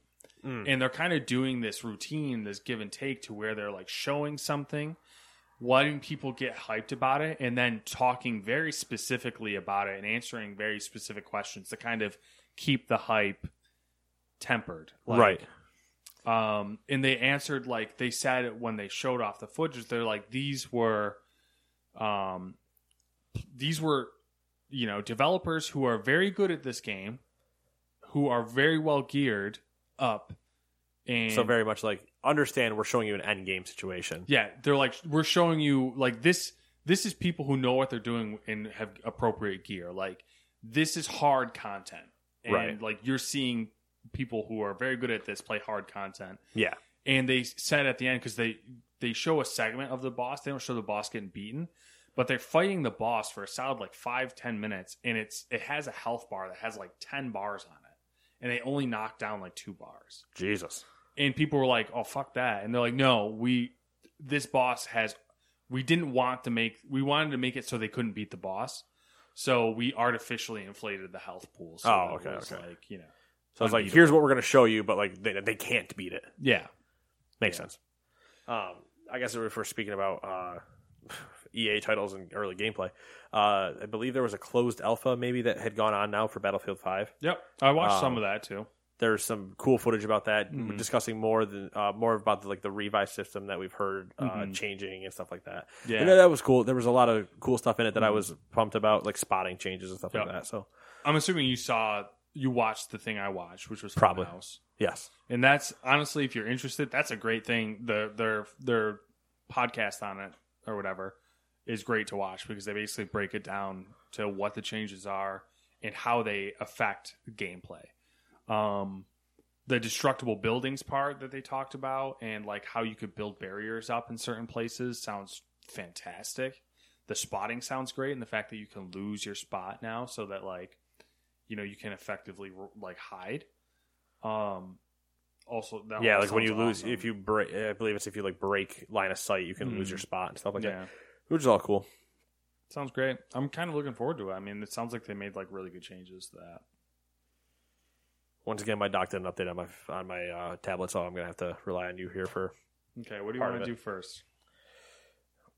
And they're kind of doing this routine, this give and take to where they're like showing something, letting people get hyped about it, and then talking very specifically about it and answering very specific questions to kind of keep the hype tempered. Like, right. um, and they answered like they said it when they showed off the footage. They're like these were, um, these were, you know, developers who are very good at this game, who are very well geared up, and So very much like understand we're showing you an end game situation. yeah, they're like we're showing you like this. This is people who know what they're doing and have appropriate gear. Like this is hard content, and Right. like you're seeing people who are very good at this play hard content Yeah. and they said at the end because they they show a segment of the boss they don't show the boss getting beaten but they're fighting the boss for a solid like five ten minutes, and it's it has a health bar that has like ten bars on it, and they only knocked down like two bars. Jesus. And people were like, "Oh fuck that," and they're like, "No, we this boss has we didn't want to make we wanted to make it so they couldn't beat the boss." So we artificially inflated the health pool. So Oh, okay, was, okay. Like you know, So it's like, here's what we're going to show you, but like they, they can't beat it. yeah, Makes sense. Um, I guess if we're speaking about uh, EA titles and early gameplay, uh, I believe there was a closed alpha maybe that had gone on now for Battlefield Five. yep. I watched some Um, of that too. There's some cool footage about that, Mhm. discussing more than uh, more about the, like the revive system that we've heard uh, Mhm. changing and stuff like that. Yeah. Know, that was cool. There was a lot of cool stuff in it that I Mhm. was pumped about, like spotting changes and stuff Yep. like that. So I'm assuming you saw you watched the thing I watched, which was Probably. House. yes, And that's honestly, if you're interested, that's a great thing. The their their podcast on it or whatever is great to watch because they basically break it down to what the changes are and how they affect gameplay. Um, the destructible buildings part that they talked about and like how you could build barriers up in certain places sounds fantastic. The spotting sounds great, and the fact that you can lose your spot now, so that like, you know, you can effectively like hide. Um, also, that yeah. Like when you sounds lose, if you break, I believe it's if you like break line of sight, you can lose Mhm. your spot and stuff like yeah, that, which is all cool. sounds great. I'm kind of looking forward to it. I mean, it sounds like they made like really good changes to that. Once again, my doc did an update on my on my uh, tablet, so I'm gonna have to rely on you here for Okay, what do you want to do first?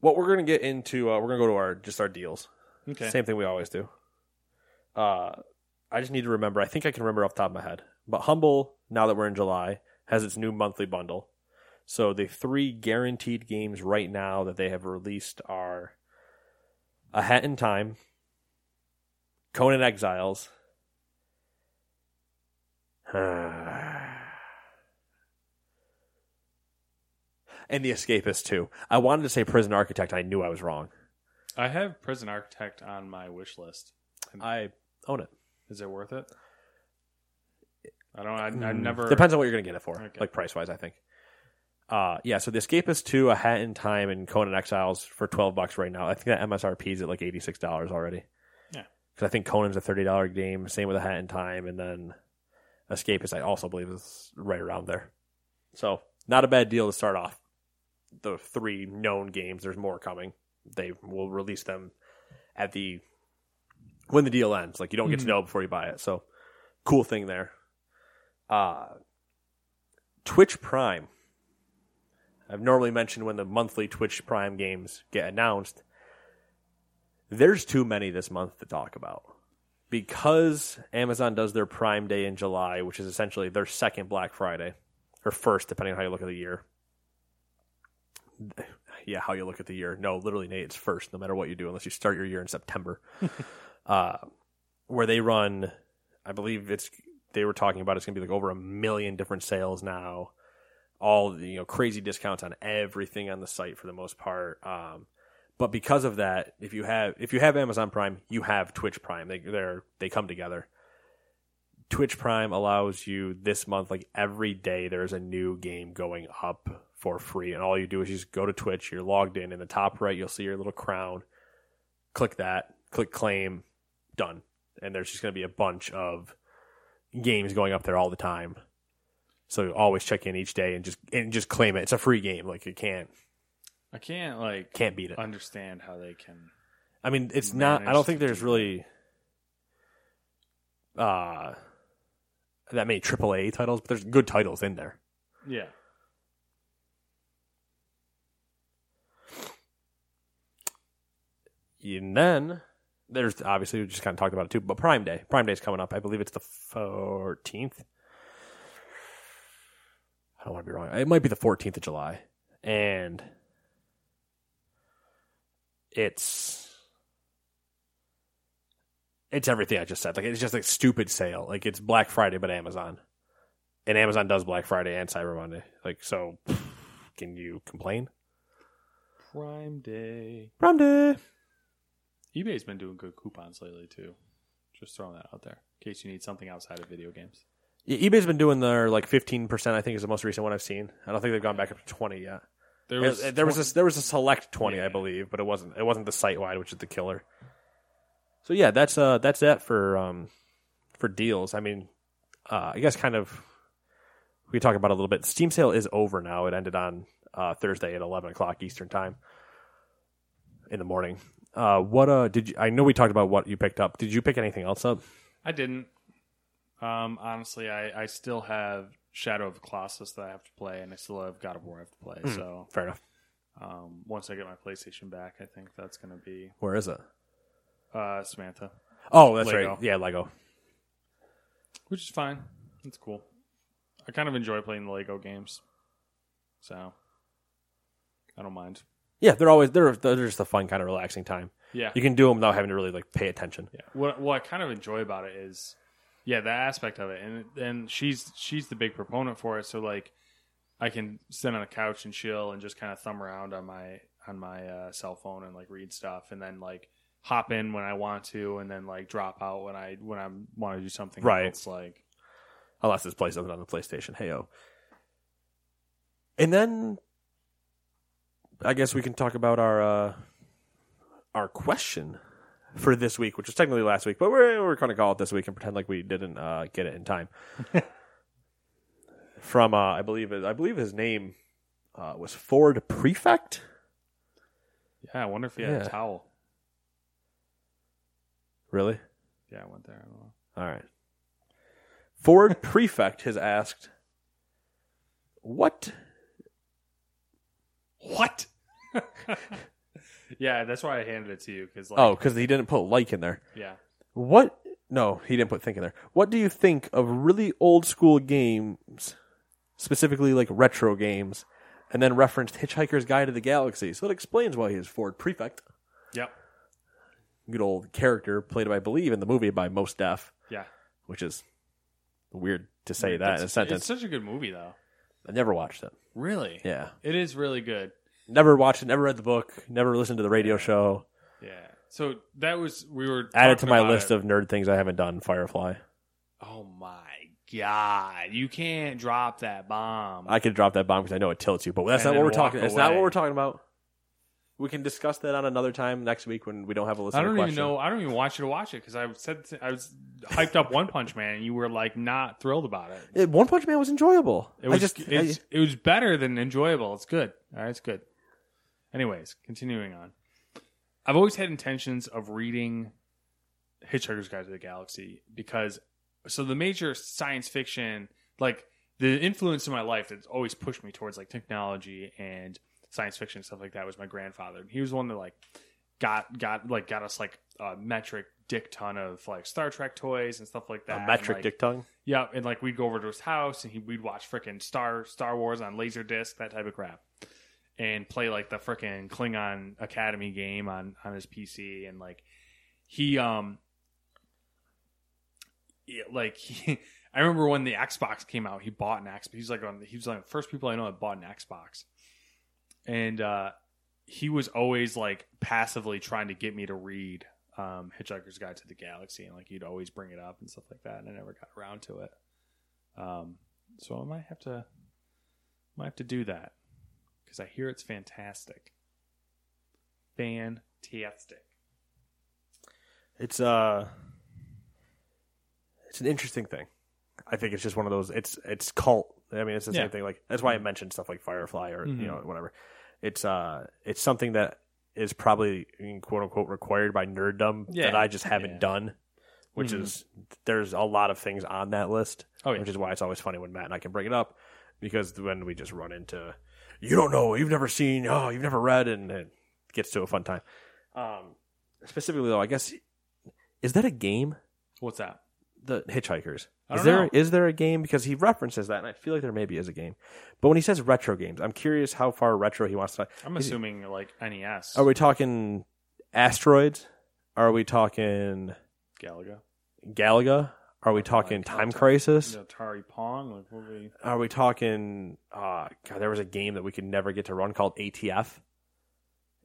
what we're gonna get into. Uh, we're gonna go to our just our deals. Okay, Same thing we always do. Uh, I just need to remember. I think I can remember off the top of my head. But Humble, now that we're in July, has its new monthly bundle. So the three guaranteed games right now that they have released are A Hat in Time, Conan Exiles, and The Escapist too. I wanted to say Prison Architect. I knew I was wrong. I have Prison Architect on my wish list. I own it. Is it worth it? I don't. I, I've never. Depends on what you're going to get it for, Okay. like price wise. I think. Uh, yeah. So the Escapist two, A Hat in Time, and Conan Exiles for twelve bucks right now. I think that MSRP is at like eighty six dollars already. Yeah. Because I think Conan's a thirty dollar game. Same with A Hat in Time, and then Escapist I also believe is right around there. So not a bad deal to start off. The three known games. There's more coming. They will release them at the when the deal ends. Like you don't get to Mhm. know before you buy it. So cool thing there. Uh, Twitch Prime. I've normally mentioned when the monthly Twitch Prime games get announced. There's too many this month to talk about. Because Amazon does their Prime Day in July, which is essentially their second Black Friday, or first, depending on how you look at the year. Yeah, how you look at the year. No, literally, Nate, it's first, no matter what you do, unless you start your year in September. uh, where they run, I believe it's they were talking about it's going to be like over a million different sales now. All the, you know crazy discounts on everything on the site for the most part. Um, but because of that, if you have if you have Amazon Prime, you have Twitch Prime. They they're they come together. Twitch Prime allows you this month, like every day, there's a new game going up for free, and all you do is you just go to Twitch. You're logged in. In the top right, you'll see your little crown. Click that. Click claim. Done. And there's just going to be a bunch of games going up there all the time. So always check in each day and just and just claim it. It's a free game. Like you can't I can't like can't beat it. understand how they can. I mean, it's not. I don't think there's really uh that many AAA titles, but there's good titles in there. Yeah. And then there's obviously we just kind of talked about it too, but Prime Day. Prime Day is coming up. I believe it's the 14th. I don't want to be wrong. It might be the 14th of July. And it's it's everything I just said. Like it's just a stupid sale. Like it's Black Friday but Amazon. And Amazon does Black Friday and Cyber Monday. Like so can you complain? Prime Day. Prime Day. eBay's been doing good coupons lately too. Just throwing that out there in case you need something outside of video games. Yeah, eBay's been doing their like fifteen percent. I think is the most recent one I've seen. I don't think they've gone back up to twenty yet. There was there was a, there was a select twenty, I believe, but it wasn't it wasn't the site wide, which is the killer. So yeah, that's uh that's that for um for deals. I mean, uh, I guess kind of we talk about it a little bit. Steam sale is over now. It ended on uh, Thursday at eleven o'clock Eastern time in the morning. Uh, what uh did you? I know we talked about what you picked up. Did you pick anything else up? I didn't. Um, honestly, I, I still have Shadow of the Colossus that I have to play, and I still have God of War I have to play. Hmm. So Fair enough. um, once I get my PlayStation back, I think that's going to be Where is it? uh, Samantha, Oh, that's Lego. right. Yeah, Lego. which is fine. It's cool. I kind of enjoy playing the Lego games, so I don't mind. Yeah, they're always they're they're just a fun kind of relaxing time. Yeah, You can do them without having to really like pay attention. Yeah. What what I kind of enjoy about it is, yeah, that aspect of it, and and she's she's the big proponent for it. So like, I can sit on a couch and chill and just kind of thumb around on my on my uh, cell phone and like read stuff, and then like hop in when I want to, and then like drop out when I when I want to do something Right. else. Like, unless this plays something on the PlayStation. Hey yo. And then I guess we can talk about our uh, our question for this week, which was technically last week, but we're we're going to call it this week and pretend like we didn't uh, get it in time. From uh, I believe I believe his name uh, was Ford Prefect. yeah, I wonder if he had Yeah. a towel. Really? Yeah, I went there. I don't know. All right. Ford Prefect has asked, "What What? yeah, that's why I handed it to you because like, Oh, because he didn't put like in there. yeah, What? No, he didn't put think in there. What do you think of really old school games, specifically like retro games, and then referenced Hitchhiker's Guide to the Galaxy? So it explains why he is Ford Prefect. yep, Good old character played by, I believe, in the movie by Mos Def, yeah. which is weird to say that in a sentence. It's such a good movie though. I never watched it. Really? Yeah, It is really good. Never watched it. Never read the book. Never listened to the radio show. Yeah. So that was we were Added to my list it. of nerd things I haven't done. Firefly. Oh my god! You can't drop that bomb. I could drop that bomb because I know it tilts you, but that's And not what we're talking. It's not what we're talking about. We can discuss that on another time next week when we don't have a listener I don't question. even know. I don't even want you to watch it because I said I was hyped up One Punch Man, and you were like not thrilled about it. It, One Punch Man was enjoyable. It was I just it's, it was better than enjoyable. It's good. All right, it's good. Anyways, continuing on. I've always had intentions of reading Hitchhiker's Guide to the Galaxy because so the major science fiction like the influence in my life that's always pushed me towards like technology and science fiction and stuff like that was my grandfather. He was the one that like got got like got us like a metric dick ton of like Star Trek toys and stuff like that. a And, metric like, dick ton. yeah, and like we'd go over to his house and he, we'd watch freaking Star Star Wars on Laserdisc, that type of crap, and play like the freaking Klingon Academy game on on his PC. And like he um, yeah, like he, I remember when the Xbox came out, he bought an Xbox. He's like on he was like the first people I know that bought an Xbox, and uh, he was always like passively trying to get me to read um, Hitchhiker's Guide to the Galaxy, and like he'd always bring it up and stuff like that, and I never got around to it. Um, so I might have to, might have to do that because I hear it's fantastic, fantastic. It's uh, it's an interesting thing. I think it's just one of those. It's it's cult. I mean, it's the Yeah. same thing. Like that's why I mentioned stuff like Firefly or Mhm. you know whatever. It's uh, it's something that is probably quote unquote required by nerddom Yeah. that I just haven't Yeah. done. Which Mhm. is there's a lot of things on that list. Oh, yeah. which is why it's always funny when Matt and I can bring it up because when we just run into you don't know, you've never seen, oh, you've never read, and it gets to a fun time. Um, specifically though, I guess is that a game? What's that? The Hitchhikers. Is there know. is there a game because he references that, and I feel like there maybe is a game. But when he says retro games, I'm curious how far retro he wants to. I'm is he- assuming like NES. Are we talking asteroids? Are we talking Galaga? Galaga? Are we talking Like, Time Atari- Crisis? Atari Pong? Like what we? Are we talking? Uh, God, there was a game that we could never get to run called ATF,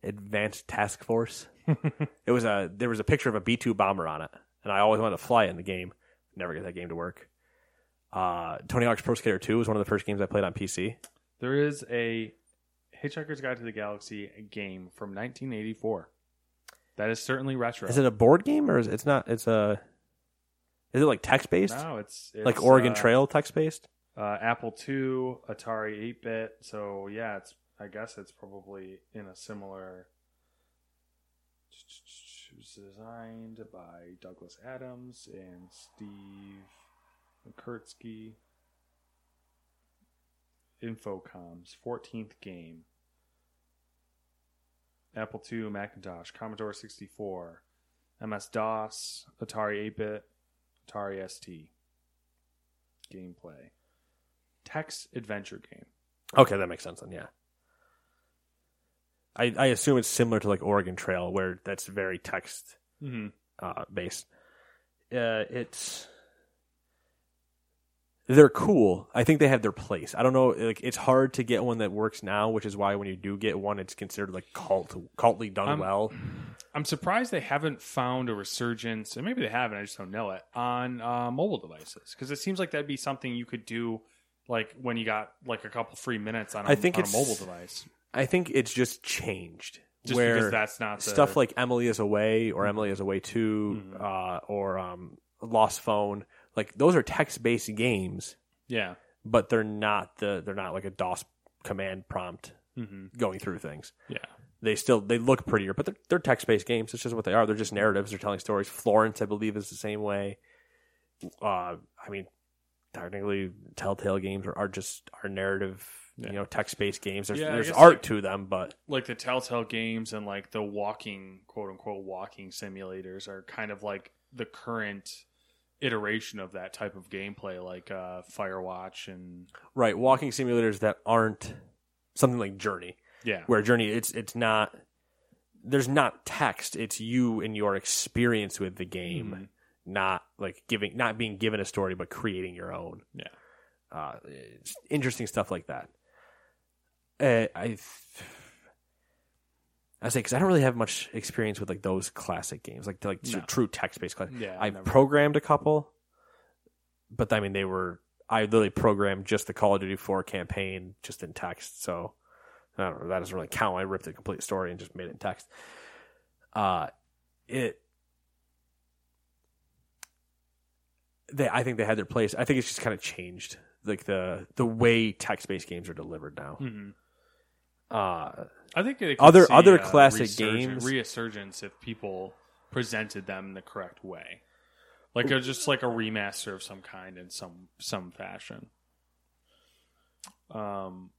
Advanced Task Force. it was a there was a picture of a B two bomber on it, and I always wanted to fly it in the game. Never get that game to work. Uh, Tony Hawk's Pro Skater Two was one of the first games I played on PC. There is a Hitchhiker's Guide to the Galaxy game from 1984. That is certainly retro. Is it a board game or is it's not? It's a. Is it like text based? No, it's, it's like Oregon uh, Trail text based. uh, Apple II, Atari 8 bit. So yeah, it's I guess it's probably in a similar. It was designed by Douglas Adams and Steve Meretzky. Infocom's 14th game. Apple II, Macintosh, Commodore 64, MS DOS, Atari 8 bit, Atari ST. Gameplay. Text adventure game. Okay, that makes sense then. Yeah. I I assume it's similar to like Oregon Trail, where that's very text Mm-hmm. uh, based. Uh, it's they're cool. I think they have their place. I don't know. Like it's hard to get one that works now, which is why when you do get one, it's considered like cult cultly done Um, well. I'm surprised they haven't found a resurgence, and maybe they haven't. I just don't know it on uh, mobile devices because it seems like that'd be something you could do, like when you got like a couple free minutes on a, I think on a mobile device. I think it's just changed. Just where because that's not the, stuff like Emily is away or Emily is away too, Mhm. uh, or um, Lost Phone. Like those are text based games, yeah. but they're not the they're not like a DOS command prompt hmm going through things. Yeah. They still they look prettier, but they're, they're text based games. It's just what they are. They're just narratives. They're telling stories. Florence, I believe, is the same way. Uh, I mean, technically, Telltale games are, are just are narrative, Yeah. you know, text based games. There's Yeah, there's art like- to them, but Like the Telltale games and like the walking, quote unquote, walking simulators are kind of like the current iteration of that type of gameplay, like uh, Firewatch and right, walking simulators that aren't something like Journey, yeah, where Journey it's it's not there's not text. It's you and your experience with the game, Mhm. not like giving not being given a story, but creating your own. yeah. uh, interesting stuff like that. Uh, I, I say because I don't really have much experience with like those classic games, like like No. true text based. classic. Yeah, I programmed a couple, but I mean they were I literally programmed just the Call of Duty Four campaign just in text. So I don't know that doesn't really count. I ripped the complete story and just made it in text. Uh, it. They, I think they had their place. I think it's just kind of changed, like the the way text based games are delivered now. hmm Uh, I think could Other- see other a classic games- resurgence if people presented them the correct way, like a, just like a remaster of some kind in some some fashion. Um,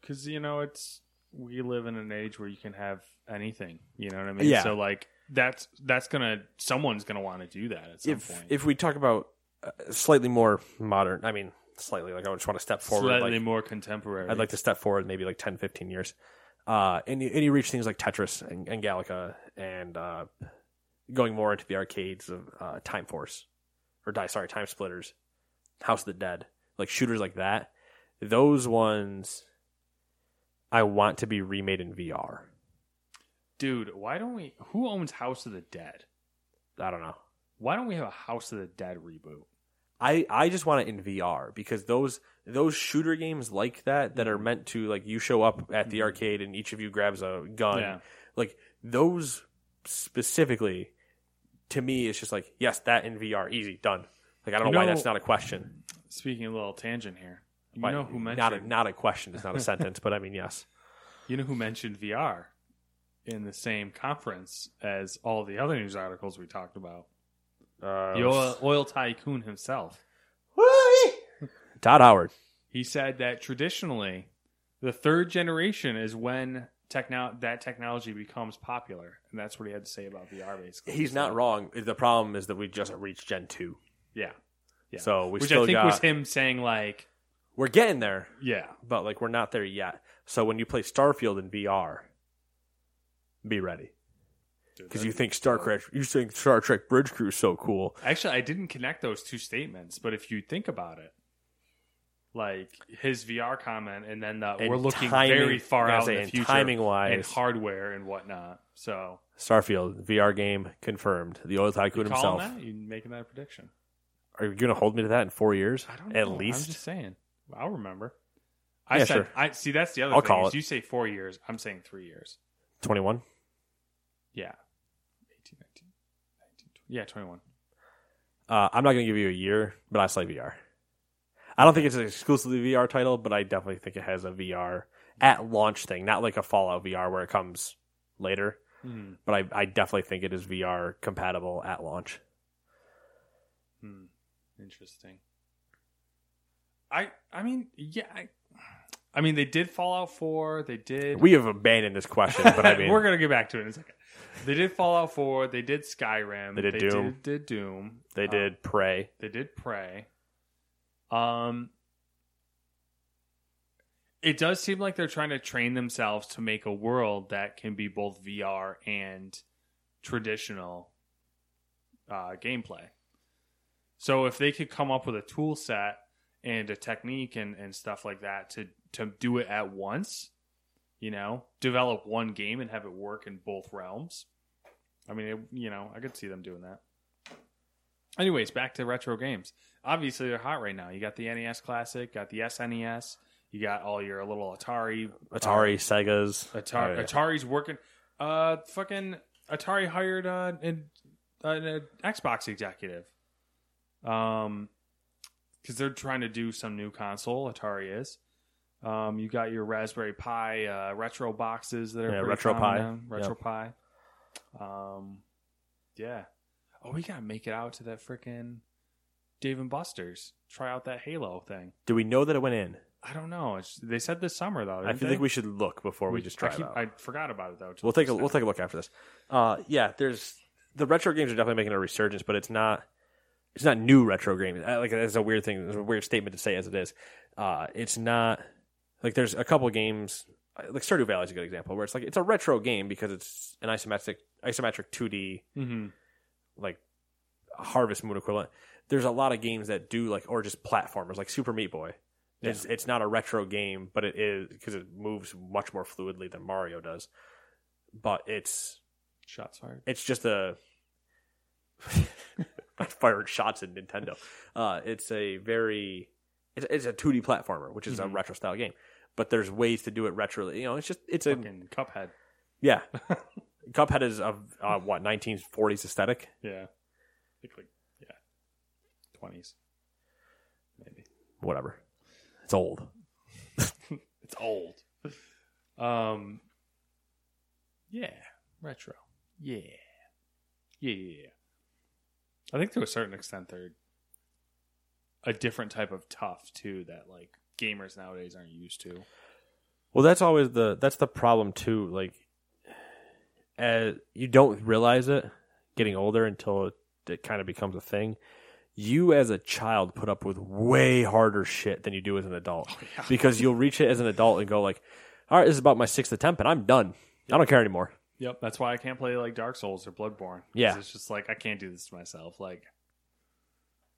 because you know it's we live in an age where you can have anything. You know what I mean? Yeah. So like that's that's gonna someone's gonna want to do that at some if point. if we talk about uh, slightly more modern, I mean slightly like I would just want to step forward. Slightly like, more contemporary. I'd like to step forward maybe like 10, 15 years. Uh, and, you, and you reach things like Tetris and, and Galaga and uh, going more into the arcades of uh, Time Force or die sorry Time Splitters, House of the Dead, like shooters like that. Those ones, I want to be remade in VR. dude. Why don't we? Who owns House of the Dead? I don't know. Why don't we have a House of the Dead reboot? I, I just want it in VR because those those shooter games like that that are meant to like you show up at the arcade and each of you grabs a gun Yeah. like those specifically to me it's just like yes that in VR easy done like I don't know, why know- that's not a question Speaking a little tangent here, you Why- know who mentioned not a, not a question it's not a sentence but I mean yes you know who mentioned VR in the same conference as all the other news articles we talked about. uh, The oil, oil tycoon himself. Todd Howard. He said that traditionally, the third generation is when techno- that technology becomes popular, and that's what he had to say about VR. Basically, he's not wrong. The problem is that we just reached Gen 2 Yeah, yeah. so we Which still I think got was him saying like, we're getting there. Yeah, but like we're not there yet. So when you play Starfield in VR, be ready. Because you think Star Trek, you think Star Trek Bridge Crew is so cool. Actually, I didn't connect those two statements, but if you think about it, like his VR comment, and then the, And we're looking timing- very far out in the future, timing-wise- and hardware and whatnot. So, Starfield VR game confirmed. The oil tycoon you himself. that? You making that prediction? Are you going to hold me to that in four years I don't at know. least? I'm just saying. I'll remember. I Yeah, said sure. I see that's the other I'll thing. call it. You say four years. I'm saying three years. 21. Yeah. 18, 19, 19, 20. Yeah, 21. Uh, I'm not going to give you a year, but I say VR. I don't think it's an exclusively VR title, but I definitely think it has a VR at launch thing, not like a Fallout VR where it comes later. Hmm. But I, I definitely think it is VR compatible at launch. Hmm. Interesting. I I mean, yeah. I, I mean, they did Fallout 4. They did. We have abandoned this question, but I mean, We're gonna get back to it in a second. They did Fallout 4. They did Skyrim. They did Doom. Did, did Doom. they Uh, did Prey. They did Prey. Um, it does seem like they're trying to train themselves to make a world that can be both VR and traditional uh, gameplay. So if they could come up with a tool set and a technique and, and stuff like that to to do it at once, you know, develop one game and have it work in both realms. I mean, it, you know, I could see them doing that. Anyways, back to retro games. Obviously, they're hot right now. You got the NES Classic, got the SNES, you got all your little Atari, Atari, Sega's. Atari, Oh, yeah. Atari's working. Uh, fucking Atari hired uh, an, an Xbox executive. Um, because they're trying to do some new console. Atari is. Um, you got your Raspberry Pi uh, retro boxes that are Yeah, RetroPie. Retro Yep. Pi. Um, yeah. Oh, we gotta make it out to that freaking Dave and Buster's. Try out that Halo thing. Do we know that it went in? I don't know. It's, they said this summer though. I feel they? like we should look before we, just try I, it keep- out. I forgot about it though. We'll take a we'll take a look after this. Uh, yeah, there's the retro games are definitely making a resurgence, but it's not it's not new retro games. Uh, Like that's a weird thing. It's a weird statement to say as it is. Uh, it's not like there's a couple games uh, like Stardew Valley is a good example where it's like it's a retro game because it's an isometric isometric 2D Mhm. Like Harvest Moon equivalent. There's a lot of games that do like or just platformers like Super Meat Boy. It's it's not a retro game, but it is because it moves much more fluidly than Mario does. But it's Shots fired. it's just a firing shots at Nintendo. Uh, it's a very it's, it's a 2D platformer, which is a retro style game. But there's ways to do it retro. You know, it's just it's a Cuphead. yeah. Cuphead is of uh, what 1940s aesthetic. Yeah. Think like yeah. Twenties. Maybe. Whatever. It's old. It's old. Um Yeah. Retro. Yeah. Yeah, yeah, yeah. I think to a certain extent they're a different type of tough too that like gamers nowadays aren't used to. Well, that's always the that's the problem too. Like, uh, you don't realize it getting older until it, it kind of becomes a thing. You as a child put up with way harder shit than you do as an adult because you'll reach it as an adult and go like, "All right, this is about my sixth attempt, and I'm done. I don't care anymore." Yep, that's why I can't play like Dark Souls or Bloodborne. Yeah. it's just like I can't do this to myself. Like,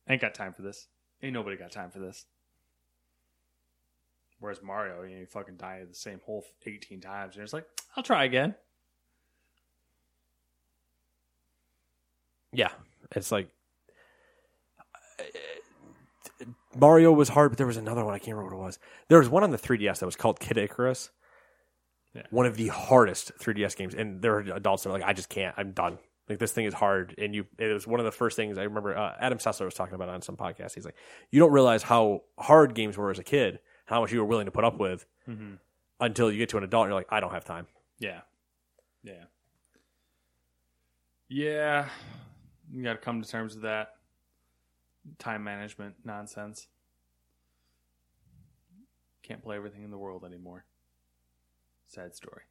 I ain't got time for this. Ain't nobody got time for this. Whereas Mario, you, know, you fucking die the same hole eighteen times, and it's like, I'll try again. Yeah, it's like Mario was hard, but there was another one I can't remember what it was. There was one on the 3DS that was called Kid Icarus. Yeah. One of the hardest 3DS games, and there are adults that are like, I just can't. I'm done. Like this thing is hard, and you. It was one of the first things I remember. Uh, Adam Sessler was talking about it on some podcast. He's like, you don't realize how hard games were as a kid, how much you were willing to put up with, Mhm. until you get to an adult, and you're like, I don't have time. Yeah, yeah, yeah. You got to come to terms with that time management nonsense. Can't play everything in the world anymore. Sad story.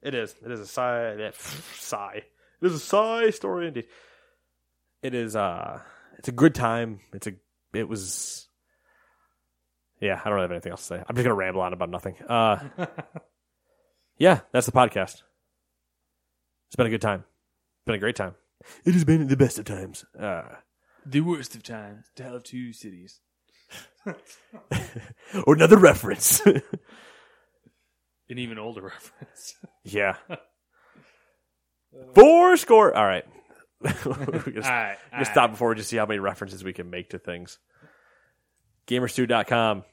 It is. It is a sigh. That sigh. It is a sigh story indeed. It is. Uh, it's a good time. It's a. It was. Yeah, I don't have anything else to say. I'm just gonna ramble on about nothing. Uh, yeah, that's the podcast. It's been a good time. It's been a great time. It has been the best of times. Uh, The worst of times. Tale of Two Cities. or another reference. An even older reference. yeah. Four score. All right. We're gonna, All right, we're gonna stop before we just see how many references we can make to things. Gamers2.com.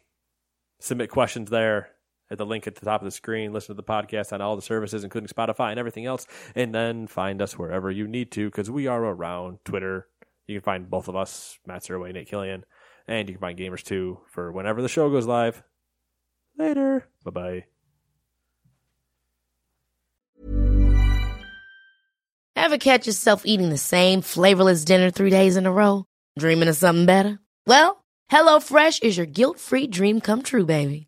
Submit questions there at the link at the top of the screen. Listen to the podcast on all the services, including Spotify and everything else. And then find us wherever you need to because we are around Twitter. You can find both of us, Matt Zerway, Nate Killian. And you can find Gamers2 for whenever the show goes live. Later. Bye bye. Ever catch yourself eating the same flavorless dinner three days in a row? Dreaming of something better? Well, HelloFresh is your guilt free dream come true, baby.